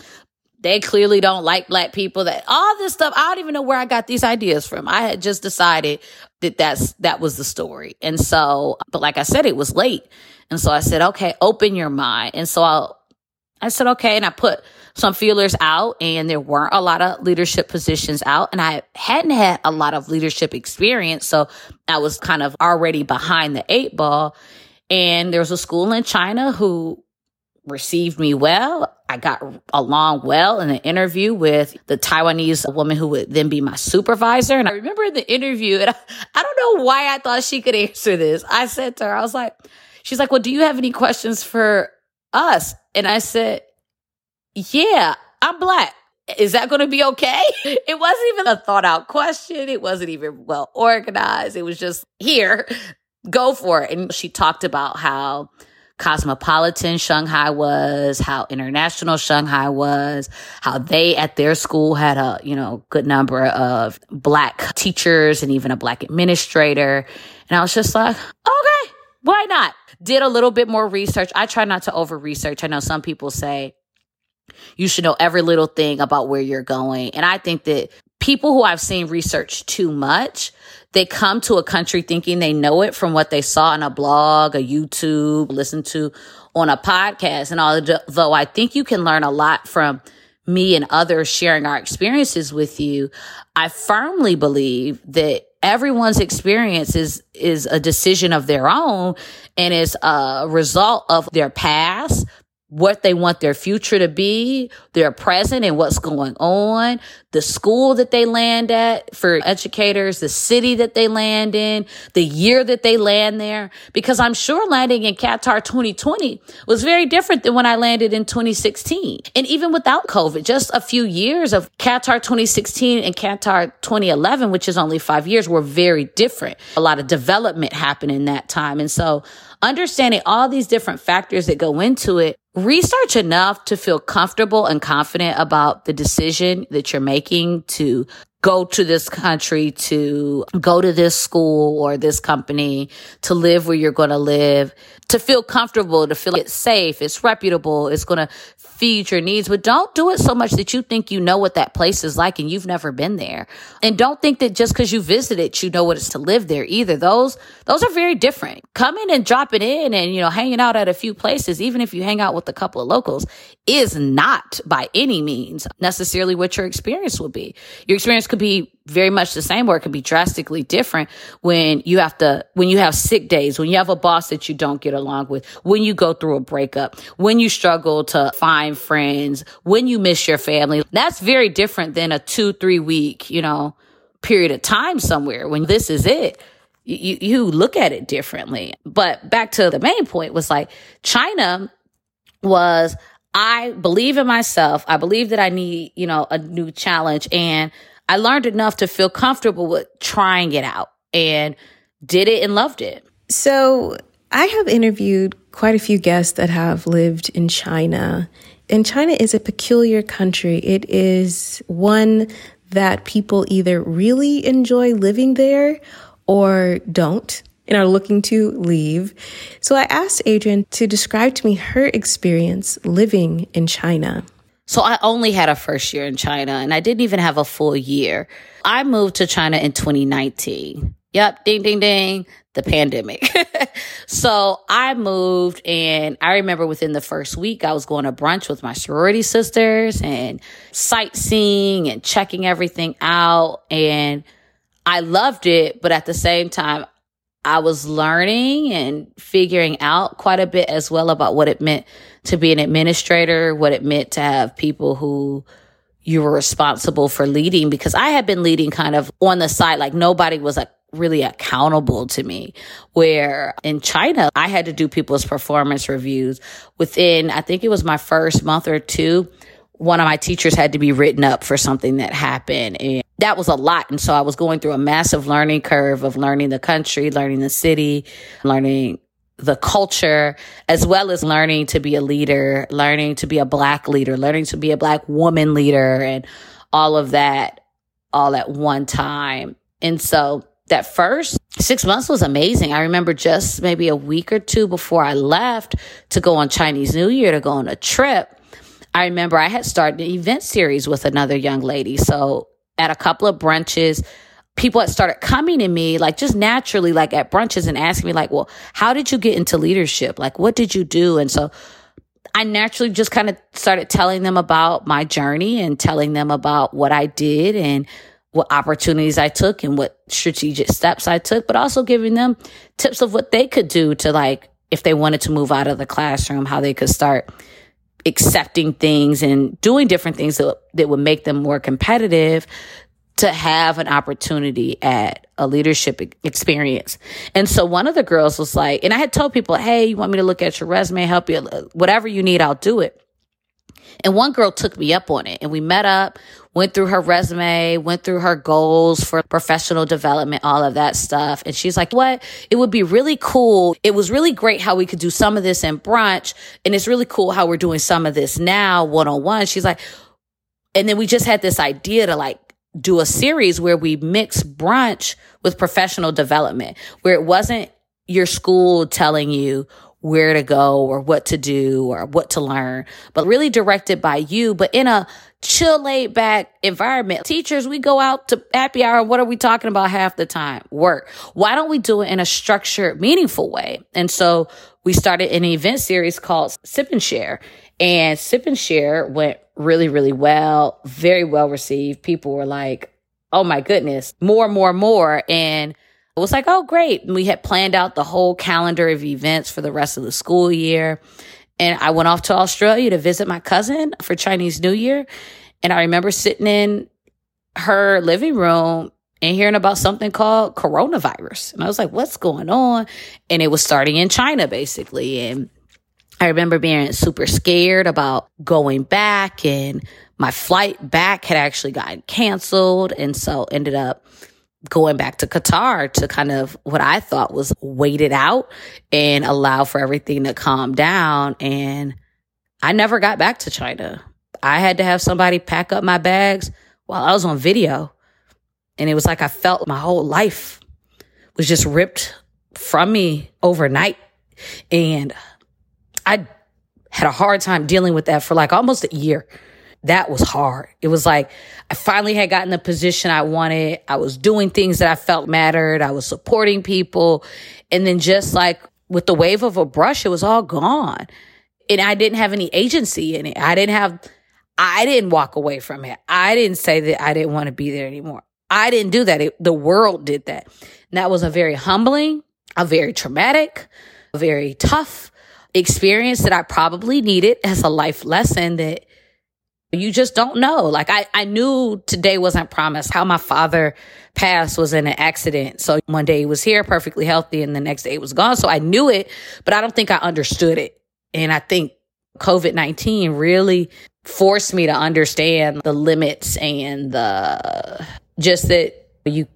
they clearly don't like black people that all this stuff. I don't even know where I got these ideas from. I had just decided that that's, that was the story. And so, but like I said, it was late. And so I said, okay, open your mind. And so I, I said, okay. And I put some feelers out and there weren't a lot of leadership positions out and I hadn't had a lot of leadership experience. So I was kind of already behind the eight ball. And there was a school in China who received me well. I got along well in an interview with the Taiwanese woman who would then be my supervisor. And I remember in the interview, and I, I don't know why I thought she could answer this. I said to her, I was like, she's like, well, do you have any questions for us? And I said, yeah, I'm black. Is that going to be okay? [LAUGHS] It wasn't even a thought out question. It wasn't even well organized. It was just here go for it. And she talked about how cosmopolitan Shanghai was, how international Shanghai was, how they at their school had a, you know, good number of black teachers and even a black administrator. And I was just like, okay, why not? Did a little bit more research. I try not to over research. I know some people say, you should know every little thing about where you're going. And I think that people who I've seen research too much, they come to a country thinking they know it from what they saw in a blog, a YouTube, listen to on a podcast. And although I think you can learn a lot from me and others sharing our experiences with you, I firmly believe that everyone's experience is is a decision of their own and is a result of their past what they want their future to be, their present and what's going on, the school that they land at for educators, the city that they land in, the year that they land there. Because I'm sure landing in Qatar 2020 was very different than when I landed in 2016. And even without COVID, just a few years of Qatar 2016 and Qatar 2011, which is only five years, were very different. A lot of development happened in that time. And so understanding all these different factors that go into it, research enough to feel comfortable and confident about the decision that you're making to go to this country, to go to this school or this company, to live where you're going to live, to feel comfortable, to feel like it's safe, it's reputable, it's going to feed your needs, but don't do it so much that you think you know what that place is like and you've never been there. And don't think that just because you visited, you know what it's to live there either. Those, those are very different. Coming and dropping in and, you know, hanging out at a few places, even if you hang out with a couple of locals, is not by any means necessarily what your experience will be. Your experience could be very much the same or it could be drastically different when you have to, when you have sick days, when you have a boss that you don't get along with, when you go through a breakup, when you struggle to find friends, when you miss your family. That's very different than a two, three week, you know, period of time somewhere when this is it. You, you look at it differently. But back to the main point was like China was I believe in myself. I believe that I need, you know, a new challenge and I learned enough to feel comfortable with trying it out and did it and loved it. So, I have interviewed quite a few guests that have lived in China. And China is a peculiar country. It is one that people either really enjoy living there or don't and are looking to leave. So I asked Adrian to describe to me her experience living in China. So I only had a first year in China and I didn't even have a full year. I moved to China in 2019. Yep, ding, ding, ding, the pandemic. [LAUGHS] so I moved and I remember within the first week, I was going to brunch with my sorority sisters and sightseeing and checking everything out. And I loved it. But at the same time, I was learning and figuring out quite a bit as well about what it meant to be an administrator, what it meant to have people who you were responsible for leading because I had been leading kind of on the side, like nobody was like really accountable to me. Where in China, I had to do people's performance reviews within, I think it was my first month or two one of my teachers had to be written up for something that happened. And that was a lot. And so I was going through a massive learning curve of learning the country, learning the city, learning the culture, as well as learning to be a leader, learning to be a black leader, learning to be a black woman leader and all of that all at one time. And so that first six months was amazing. I remember just maybe a week or two before I left to go on Chinese New Year to go on a trip. I remember I had started an event series with another young lady. So at a couple of brunches, people had started coming to me like just naturally, like at brunches and asking me like, well, how did you get into leadership? Like, what did you do? And so I naturally just kind of started telling them about my journey and telling them about what I did and what opportunities I took and what strategic steps I took, but also giving them tips of what they could do to like, if they wanted to move out of the classroom, how they could start accepting things and doing different things that, that would make them more competitive to have an opportunity at a leadership experience. And so one of the girls was like, and I had told people, Hey, you want me to look at your resume, help you, whatever you need, I'll do it. And one girl took me up on it and we met up, went through her resume, went through her goals for professional development, all of that stuff. And she's like, what? It would be really cool. It was really great how we could do some of this in brunch. And it's really cool how we're doing some of this now one on one. She's like, and then we just had this idea to like do a series where we mix brunch with professional development, where it wasn't your school telling you where to go or what to do or what to learn, but really directed by you, but in a chill, laid back environment. Teachers, we go out to happy hour. What are we talking about half the time? Work. Why don't we do it in a structured, meaningful way? And so we started an event series called Sip and Share and Sip and Share went really, really well, very well received. People were like, oh my goodness, more, more, more. And it was like, oh, great. And we had planned out the whole calendar of events for the rest of the school year. And I went off to Australia to visit my cousin for Chinese New Year. And I remember sitting in her living room and hearing about something called coronavirus. And I was like, what's going on? And it was starting in China, basically. And I remember being super scared about going back and my flight back had actually gotten canceled. And so ended up going back to Qatar to kind of what I thought was wait it out and allow for everything to calm down. And I never got back to China. I had to have somebody pack up my bags while I was on video. And it was like I felt my whole life was just ripped from me overnight. And I had a hard time dealing with that for like almost a year. That was hard. It was like I finally had gotten the position I wanted. I was doing things that I felt mattered. I was supporting people. And then just like with the wave of a brush, it was all gone. And I didn't have any agency in it. I didn't have, I didn't walk away from it. I didn't say that I didn't want to be there anymore. I didn't do that. It, the world did that. And that was a very humbling, a very traumatic, a very tough, experience that I probably needed as a life lesson that you just don't know. Like I, I knew today wasn't promised. How my father passed was in an accident. So one day he was here perfectly healthy and the next day he was gone. So I knew it, but I don't think I understood it. And I think COVID 19 really forced me to understand the limits and the just that you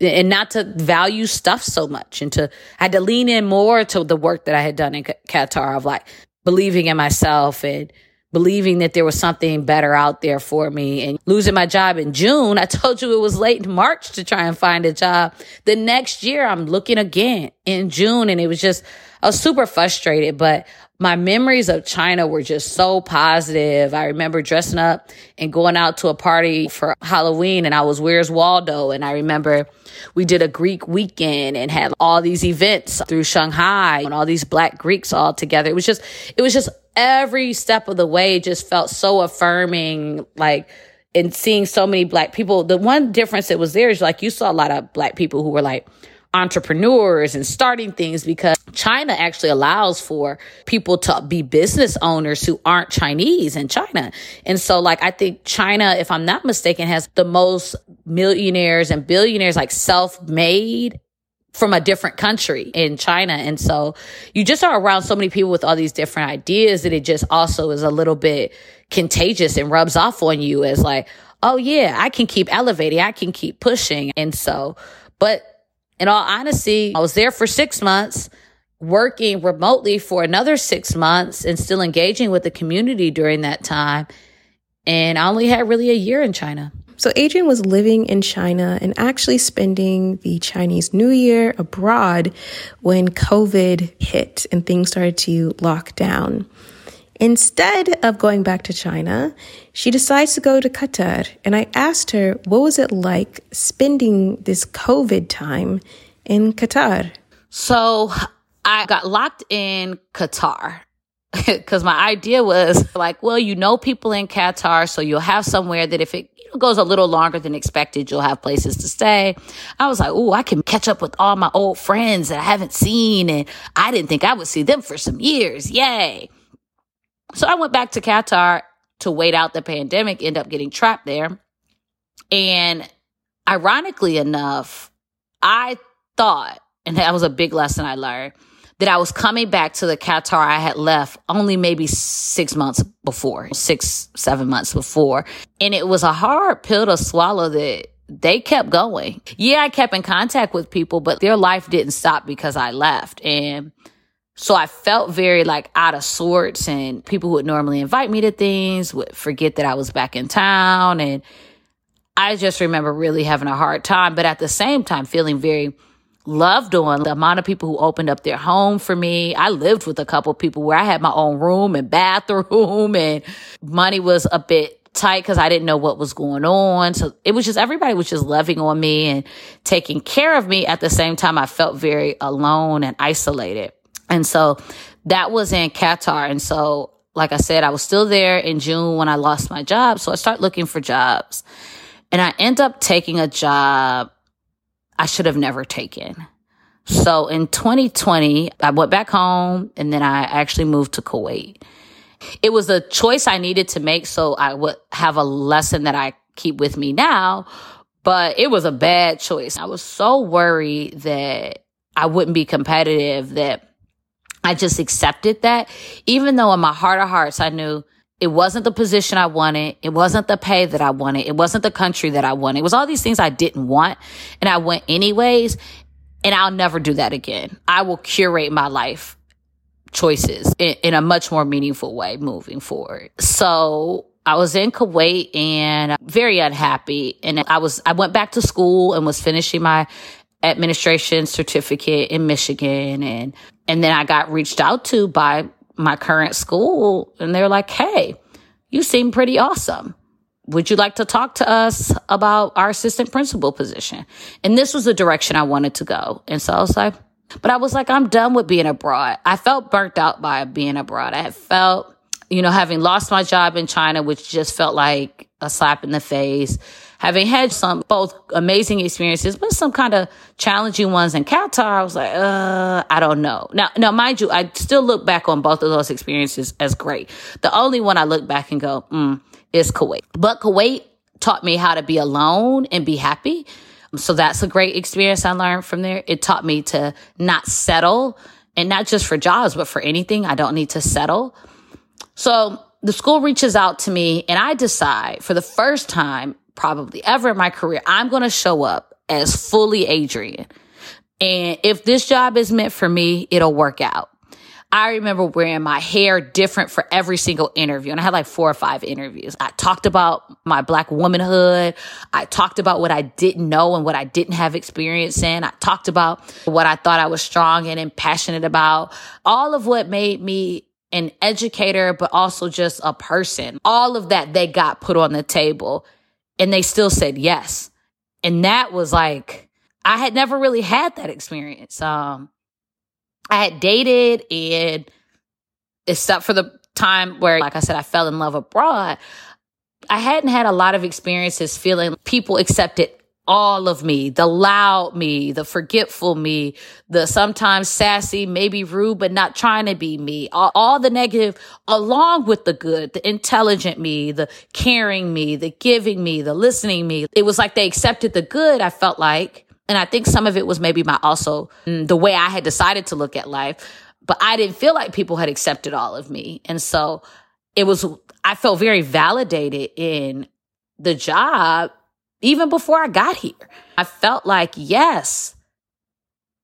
and not to value stuff so much and to I had to lean in more to the work that I had done in Qatar of like believing in myself and believing that there was something better out there for me and losing my job in June. I [LAUGHS] told you it was late in March to try and find a job. The next year I'm looking again in June and it was just I was super frustrated, but my memories of China were just so positive. I remember dressing up and going out to a party for Halloween and I was Where's Waldo? And I remember we did a Greek weekend and had all these events through Shanghai and all these black Greeks all together. It was just, it was just every step of the way just felt so affirming. Like, and seeing so many black people, the one difference that was there is like you saw a lot of black people who were like, entrepreneurs and starting things because China actually allows for people to be business owners who aren't Chinese in China. And so like I think China, if I'm not mistaken, has the most millionaires and billionaires like self-made from a different country in China. And so you just are around so many people with all these different ideas that it just also is a little bit contagious and rubs off on you as like, oh yeah, I can keep elevating. I can keep pushing. And so, but in all honesty, I was there for six months, working remotely for another six months and still engaging with the community during that time. And I only had really a year in China. So Adrian was living in China and actually spending the Chinese New Year abroad when COVID hit and things started to lock down. Instead of going back to China, she decides to go to Qatar. And I asked her, what was it like spending this COVID time in Qatar? So I got locked in Qatar [LAUGHS] because my idea was like, well, you know people in Qatar, so you'll have somewhere that if it goes a little longer than expected, you'll have places to stay. I was like, oh, I can catch up with all my old friends that I haven't seen, and I didn't think I would see them for some years. Yay. So I went back to Qatar to wait out the pandemic, end up getting trapped there. And ironically enough, I thought, and that was a big lesson I learned, that I was coming back to the Qatar I had left only maybe six months before, six, seven months before. And it was a hard pill to swallow that they kept going. Yeah, I kept in contact with people, but their life didn't stop because I left. And so I felt very like out of sorts and people would normally invite me to things would forget that I was back in town. And I just remember really having a hard time, but at the same time feeling very loved on the amount of people who opened up their home for me. I lived with a couple people where I had my own room and bathroom [LAUGHS] and money was a bit tight because I didn't know what was going on. So it was just everybody was just loving on me and taking care of me. At the same time, I felt very alone and isolated. And so that was in Qatar. And so, like I said, I was still there in June when I lost my job. So I start looking for jobs and I end up taking a job I should have never taken. So in 2020, I went back home and then I actually moved to Kuwait. It was a choice I needed to make so I would have a lesson that I keep with me now, but it was a bad choice. I was so worried that I wouldn't be competitive that I just accepted that, even though in my heart of hearts, I knew it wasn't the position I wanted. It wasn't the pay that I wanted. It wasn't the country that I wanted. It was all these things I didn't want. And I went anyways. And I'll never do that again. I will curate my life choices in, in a much more meaningful way moving forward. So I was in Kuwait and very unhappy. And I was, I went back to school and was finishing my administration certificate in Michigan. And, and then I got reached out to by my current school and they're like, Hey, you seem pretty awesome. Would you like to talk to us about our assistant principal position? And this was the direction I wanted to go. And so I was like, but I was like, I'm done with being abroad. I felt burnt out by being abroad. I had felt, you know, having lost my job in China, which just felt like a slap in the face having had some both amazing experiences, but some kind of challenging ones in Qatar, I was like, uh, I don't know. Now, now, mind you, I still look back on both of those experiences as great. The only one I look back and go, mm, is Kuwait. But Kuwait taught me how to be alone and be happy. So that's a great experience I learned from there. It taught me to not settle and not just for jobs, but for anything. I don't need to settle. So the school reaches out to me and I decide for the first time probably ever in my career, I'm going to show up as fully Adrian. And if this job is meant for me, it'll work out. I remember wearing my hair different for every single interview. And I had like four or five interviews. I talked about my black womanhood. I talked about what I didn't know and what I didn't have experience in. I talked about what I thought I was strong in and passionate about. All of what made me an educator, but also just a person. All of that they got put on the table and they still said yes. And that was like, I had never really had that experience. Um, I had dated and except for the time where, like I said, I fell in love abroad, I hadn't had a lot of experiences feeling people accepted all of me, the loud me, the forgetful me, the sometimes sassy, maybe rude, but not trying to be me, all, all, the negative along with the good, the intelligent me, the caring me, the giving me, the listening me. It was like they accepted the good. I felt like, and I think some of it was maybe my also mm, the way I had decided to look at life, but I didn't feel like people had accepted all of me. And so it was, I felt very validated in the job even before I got here. I felt like, yes,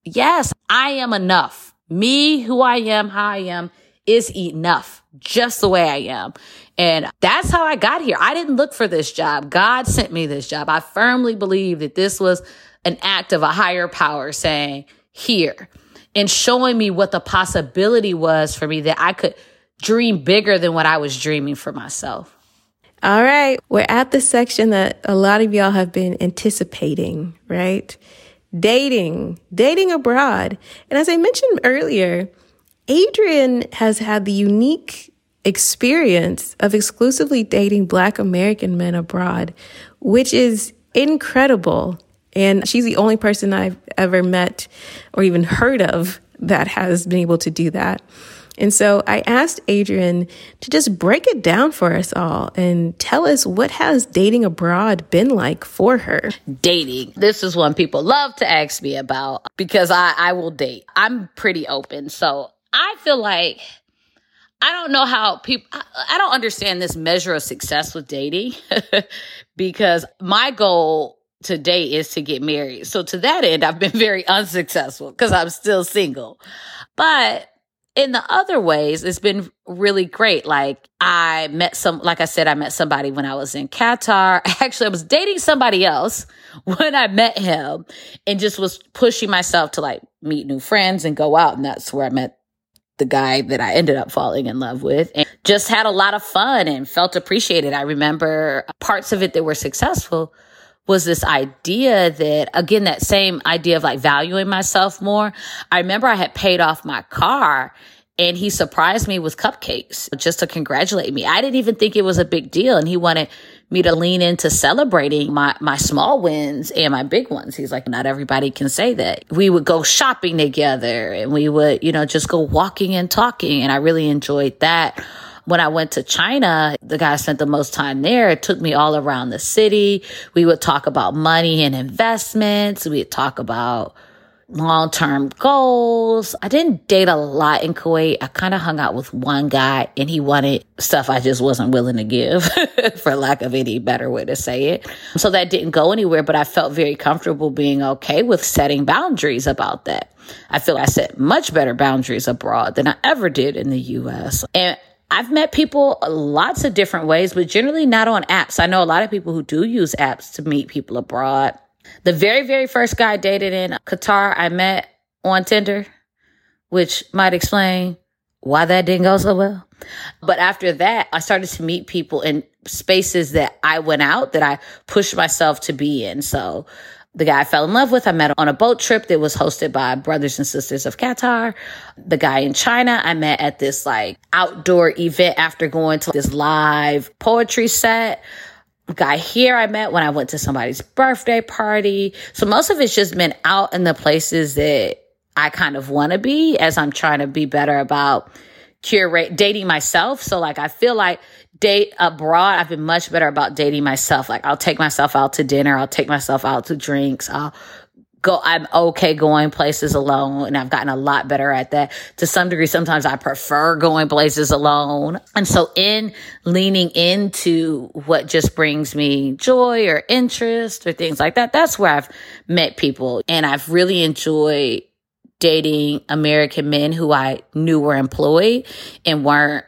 yes, I am enough. Me, who I am, how I am is enough just the way I am. And that's how I got here. I didn't look for this job. God sent me this job. I firmly believe that this was an act of a higher power saying, here, and showing me what the possibility was for me that I could dream bigger than what I was dreaming for myself. All right, we're at the section that a lot of y'all have been anticipating, right? Dating, dating abroad. And as I mentioned earlier, Adrian has had the unique experience of exclusively dating Black American men abroad, which is incredible. And she's the only person I've ever met or even heard of that has been able to do that. And so I asked Adrian to just break it down for us all and tell us what has dating abroad been like for her. Dating. This is one people love to ask me about because I, I will date. I'm pretty open. So I feel like I don't know how people, I, I don't understand this measure of success with dating [LAUGHS] because my goal today is to get married. So to that end, I've been [LAUGHS] very unsuccessful because I'm still single. But in the other ways, it's been really great. Like I met some, like I said, I met somebody when I was in Qatar. [LAUGHS] Actually, I was dating somebody else [LAUGHS] when I met him and just was pushing myself to like meet new friends and go out. And that's where I met the guy that I ended up falling in love with and just had a lot of fun and felt appreciated. I remember parts of it that were successful was this idea that again that same idea of like valuing myself more. I remember i had paid off my car and he surprised me with cupcakes just to congratulate me. I didn't even think it was a big deal and he wanted me to lean into celebrating my my small wins and my big ones. He's like not everybody can say that. We would go shopping together and we would you know just go walking and talking and i really enjoyed that when I went to China, the guy spent the most time there. It took me all around the city. We would talk about money and investments. We'd talk about long term goals. I didn't date a lot in Kuwait. I kind of hung out with one guy and he wanted stuff I just wasn't willing to give, [LAUGHS] for lack of any better way to say it. So that didn't go anywhere, but I felt very comfortable being okay with setting boundaries about that. I feel I set much better boundaries abroad than I ever did in the US. And I've met people lots of different ways, but generally not on apps. I know a lot of people who do use apps to meet people abroad. The very, very first guy I dated in Qatar, I met on Tinder, which might explain why that didn't go so well. But after that, I started to meet people in spaces that I went out that I pushed myself to be in. So the guy I fell in love with, I met on a boat trip that was hosted by Brothers and Sisters of Qatar. The guy in China, I met at this like outdoor event after going to this live poetry set. Guy here I met when I went to somebody's birthday party. So most of it's just been out in the places that I kind of want to be as I'm trying to be better about curate dating myself. So like I feel like date abroad, I've been much better about dating myself. Like I'll take myself out to dinner, I'll take myself out to drinks, I'll go I'm okay going places alone and I've gotten a lot better at that. To some degree sometimes I prefer going places alone. And so in leaning into what just brings me joy or interest or things like that, that's where I've met people and I've really enjoyed dating American men who I knew were employed and weren't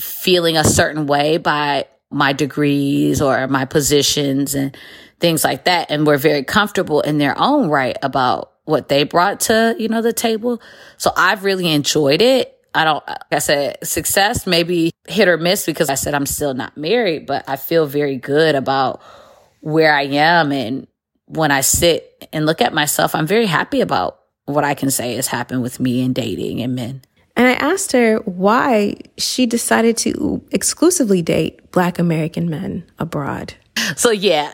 feeling a certain way by my degrees or my positions and things like that. And were very comfortable in their own right about what they brought to, you know, the table. So I've really enjoyed it. I don't, like I said, success maybe hit or miss because I said I'm still not married, but I feel very good about where I am. And when I sit and look at myself, I'm very happy about what I can say has happened with me in dating and men. And I asked her why she decided to exclusively date Black American men abroad. So, yeah,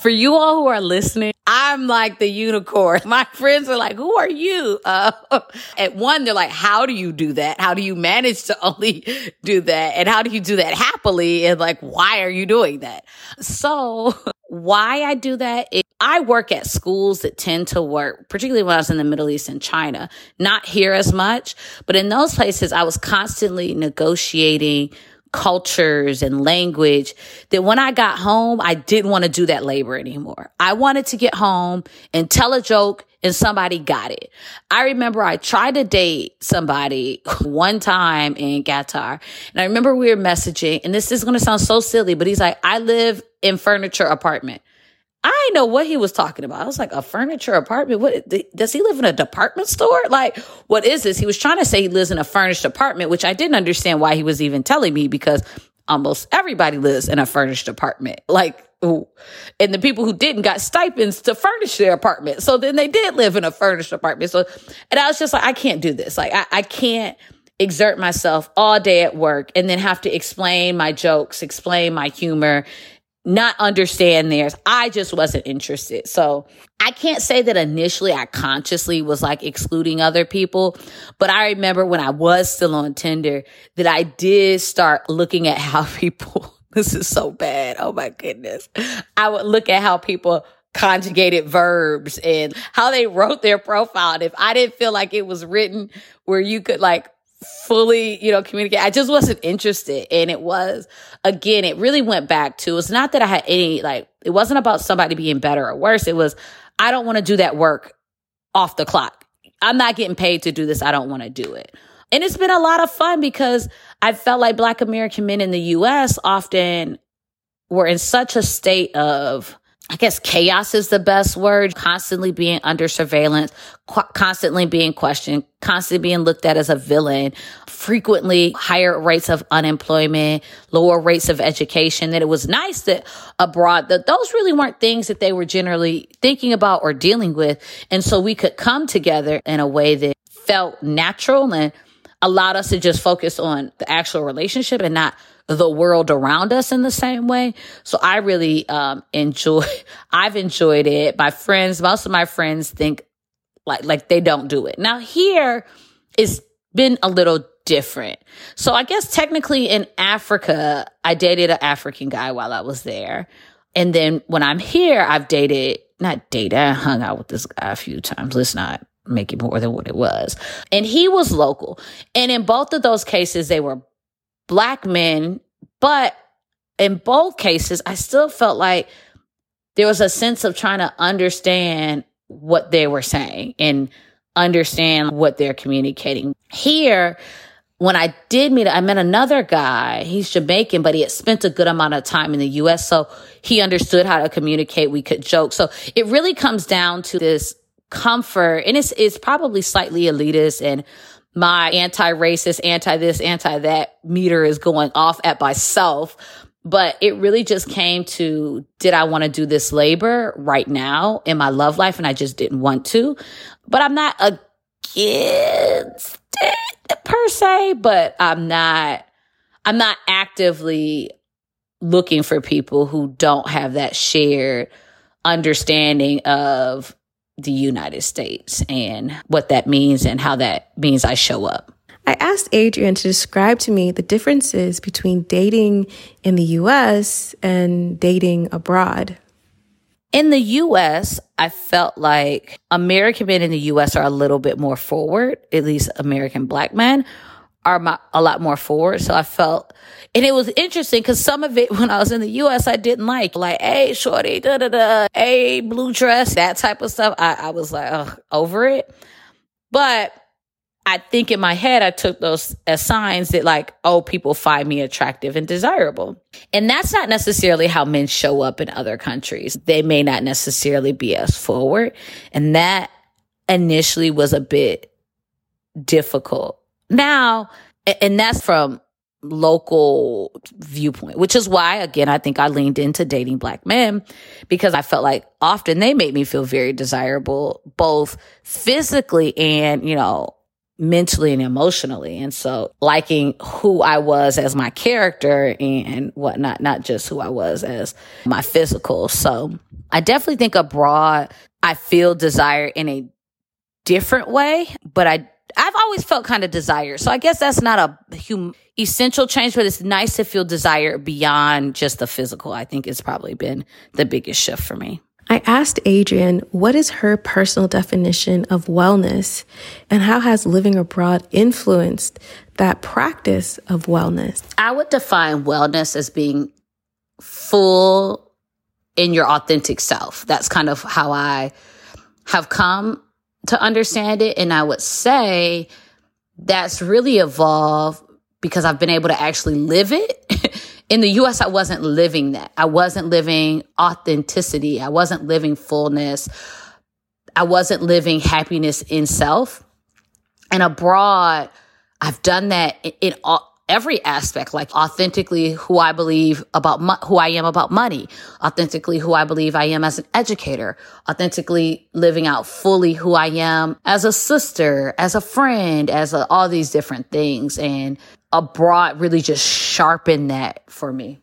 for you all who are listening, I'm like the unicorn. [LAUGHS] My friends are like, who are you? Uh, [LAUGHS] at one, they're like, how do you do that? How do you manage to [LAUGHS] only do that? And how do you do that happily? And like, why are you doing that? So why I do that is I work at schools that tend to work, particularly when I was in the Middle East and China, not here as much, but in those places, I was constantly negotiating cultures and language that when I got home, I didn't want to do that labor anymore. I wanted to get home and tell a joke and somebody got it. I remember I tried to date somebody [LAUGHS] one time in Qatar and I remember we were messaging and this is going to sound so silly, but he's like, I live in furniture apartment. I know what he was talking about. I was like, a furniture apartment? What does he live in a department store? Like, what is this? He was trying to say he lives in a furnished apartment, which I didn't understand why he was even telling me because almost everybody lives in a furnished apartment. Like, and the people who didn't got stipends to furnish their apartment. So then they did live in a furnished apartment. So, and I was just like, I can't do this. Like, I, I can't exert myself all day at work and then have to explain my jokes, explain my humor not understand theirs. I just wasn't interested. So I can't say that initially I consciously was like excluding other people, but I remember when I was still on Tinder that I did start looking at how [LAUGHS] people, this is so bad. Oh my goodness. I would look at how people conjugated verbs and how they wrote their profile. And if I didn't feel like it was written where you could like fully, you know, communicate. I just wasn't interested. And it was, again, it really went back to, it's not that I had any, like, it wasn't about somebody being better or worse. It was, I don't want to do that work off the clock. I'm not getting paid to do this. I don't want to do it. And it's been a lot of fun because I felt like Black American men in the US often were in such a state of I guess chaos is the best word, constantly being under surveillance, qu- constantly being questioned, constantly being looked at as a villain, frequently higher rates of unemployment, lower rates of education, that it was nice that abroad, that those really weren't things that they were generally thinking about or dealing with. And so we could come together in a way that felt natural and allowed us to just focus on the actual relationship and not the world around us in the same way. So I really um, enjoy. [LAUGHS] I've enjoyed it. My friends, most of my friends think like like they don't do it. Now here it's been a little different. So I guess technically in Africa, I dated an African guy while I was there. And then when I'm here, I've dated, not dated, I hung out with this guy a few times. Let's not make it more than what it was. And he was local. And in both of those cases, they were black men, but in both cases, I still felt like there was a sense of trying to understand what they were saying and understand what they're communicating. Here, when I did meet, I met another guy. He's Jamaican, but he had spent a good amount of time in the US. So he understood how to communicate. We could joke. So it really comes down to this comfort and it's, it's probably slightly elitist and my anti-racist, anti-this, anti-that meter is going off at myself. But it really just came to, did I want to do this labor right now in my love life? And I just didn't want to. But I'm not against it per se, but I'm not, I'm not actively looking for people who don't have that shared understanding of the United States and what that means and how that means I show up. I asked Adrian to describe to me the differences between dating in the US and dating abroad. In the US, I felt like American men in the US are a little bit more forward, at least American black men are a lot more forward. So I felt, and it was interesting because some of it [LAUGHS] when I was in the US, I didn't like, like, hey, shorty, da da da, hey, blue dress, that type of stuff. I, I was like, oh, over it. But I think in my head, I took those as signs that, like, oh, people find me attractive and desirable. And that's not necessarily how men show up in other countries. They may not necessarily be as forward. And that initially was a bit difficult now, and that's from local viewpoint, which is why, again, I think I leaned into dating black men because I felt like often they made me feel very desirable, both physically and, you know, mentally and emotionally. And so liking who I was as my character and whatnot, not just who I was as my physical. So I definitely think abroad, I feel desire in a different way, but I I've always felt kind of desire. So I guess that's not a hum- essential change, but it's nice to feel desire beyond just the physical. I think it's probably been the biggest shift for me. I asked Adrian what is her personal definition of wellness and how has living abroad influenced that practice of wellness? I would define wellness as being full in your authentic self. That's kind of how I have come to understand it. And I would say that's really evolved because I've been able to actually live it. [LAUGHS] In the US, I wasn't living that. I wasn't living authenticity. I wasn't living fullness. I wasn't living happiness in self. And abroad, I've done that in all, every aspect, like authentically who I believe about mo- who I am about money, authentically who I believe I am as an educator, authentically living out fully who I am as a sister, as a friend, as a, all these different things. And abroad really just sharpened that for me.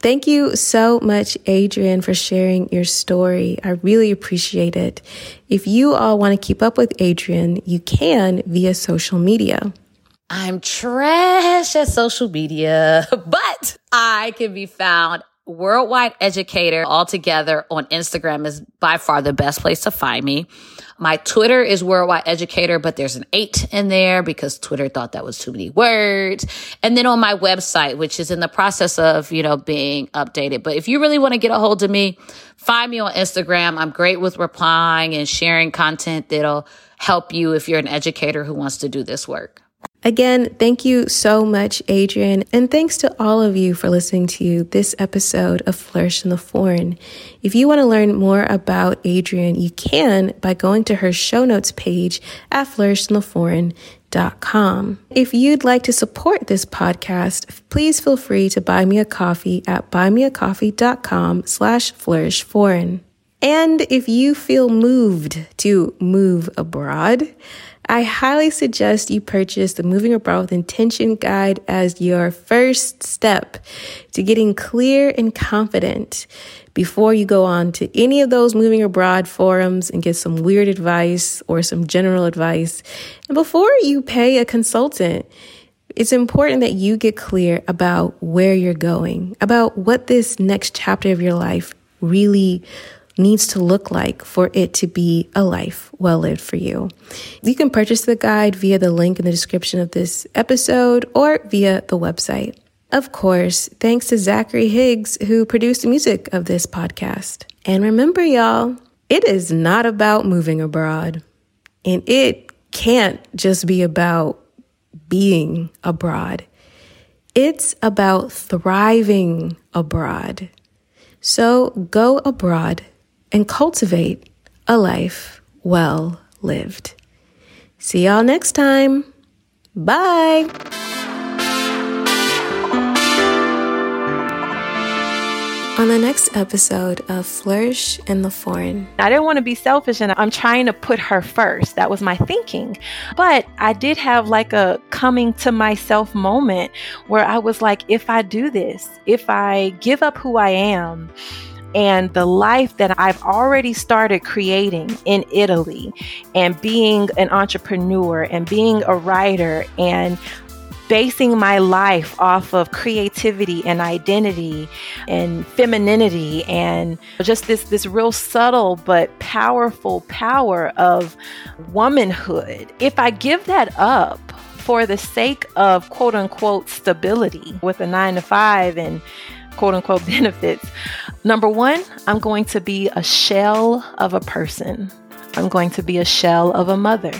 Thank you so much, Adrienne, for sharing your story. I really appreciate it. If you all want to keep up with Adrienne, you can via social media. I'm trash at social media, [LAUGHS] but I can be found worldwide educator altogether on Instagram is by far the best place to find me. My Twitter is worldwide educator, but there's an eight in there because Twitter thought that was too many words. And then on my website, which is in the process of, you know, being updated. But if you really want to get a hold of me, find me on Instagram. I'm great with replying and sharing content that'll help you if you're an educator who wants to do this work. Again, thank you so much, Adrian, and thanks to all of you for listening to this episode of Flourish in the Foreign. If you want to learn more about Adrian, you can by going to her show notes page at flourishintheforeign.com. If you'd like to support this podcast, please feel free to buy me a coffee at buymeacoffee.com slash flourishforeign. And if you feel moved to move abroad, I highly suggest you purchase the Moving Abroad with Intention guide as your first step to getting clear and confident before you go on to any of those moving abroad forums and get some weird advice or some general advice. And before you pay a consultant, it's important that you get clear about where you're going, about what this next chapter of your life really needs to look like for it to be a life well lived for you. You can purchase the guide via the link in the description of this episode or via the website. Of course, thanks to Zachary Higgs, who produced the music of this podcast. And remember, y'all, it is not about moving abroad. And it can't just be about being abroad. It's about thriving abroad. So go abroad and cultivate a life well lived. See y'all next time. Bye. On the next episode of Flourish in the Foreign. I didn't want to be selfish and I'm trying to put her first. That was my thinking. But I did have like a coming to myself moment where I was like, if I do this, if I give up who I am, and the life that I've already started creating in Italy and being an entrepreneur and being a writer and basing my life off of creativity and identity and femininity and just this this real subtle but powerful power of womanhood if i give that up for the sake of quote unquote stability with a 9 to 5 and quote unquote [LAUGHS] benefits. Number one, I'm going to be a shell of a person. I'm going to be a shell of a mother.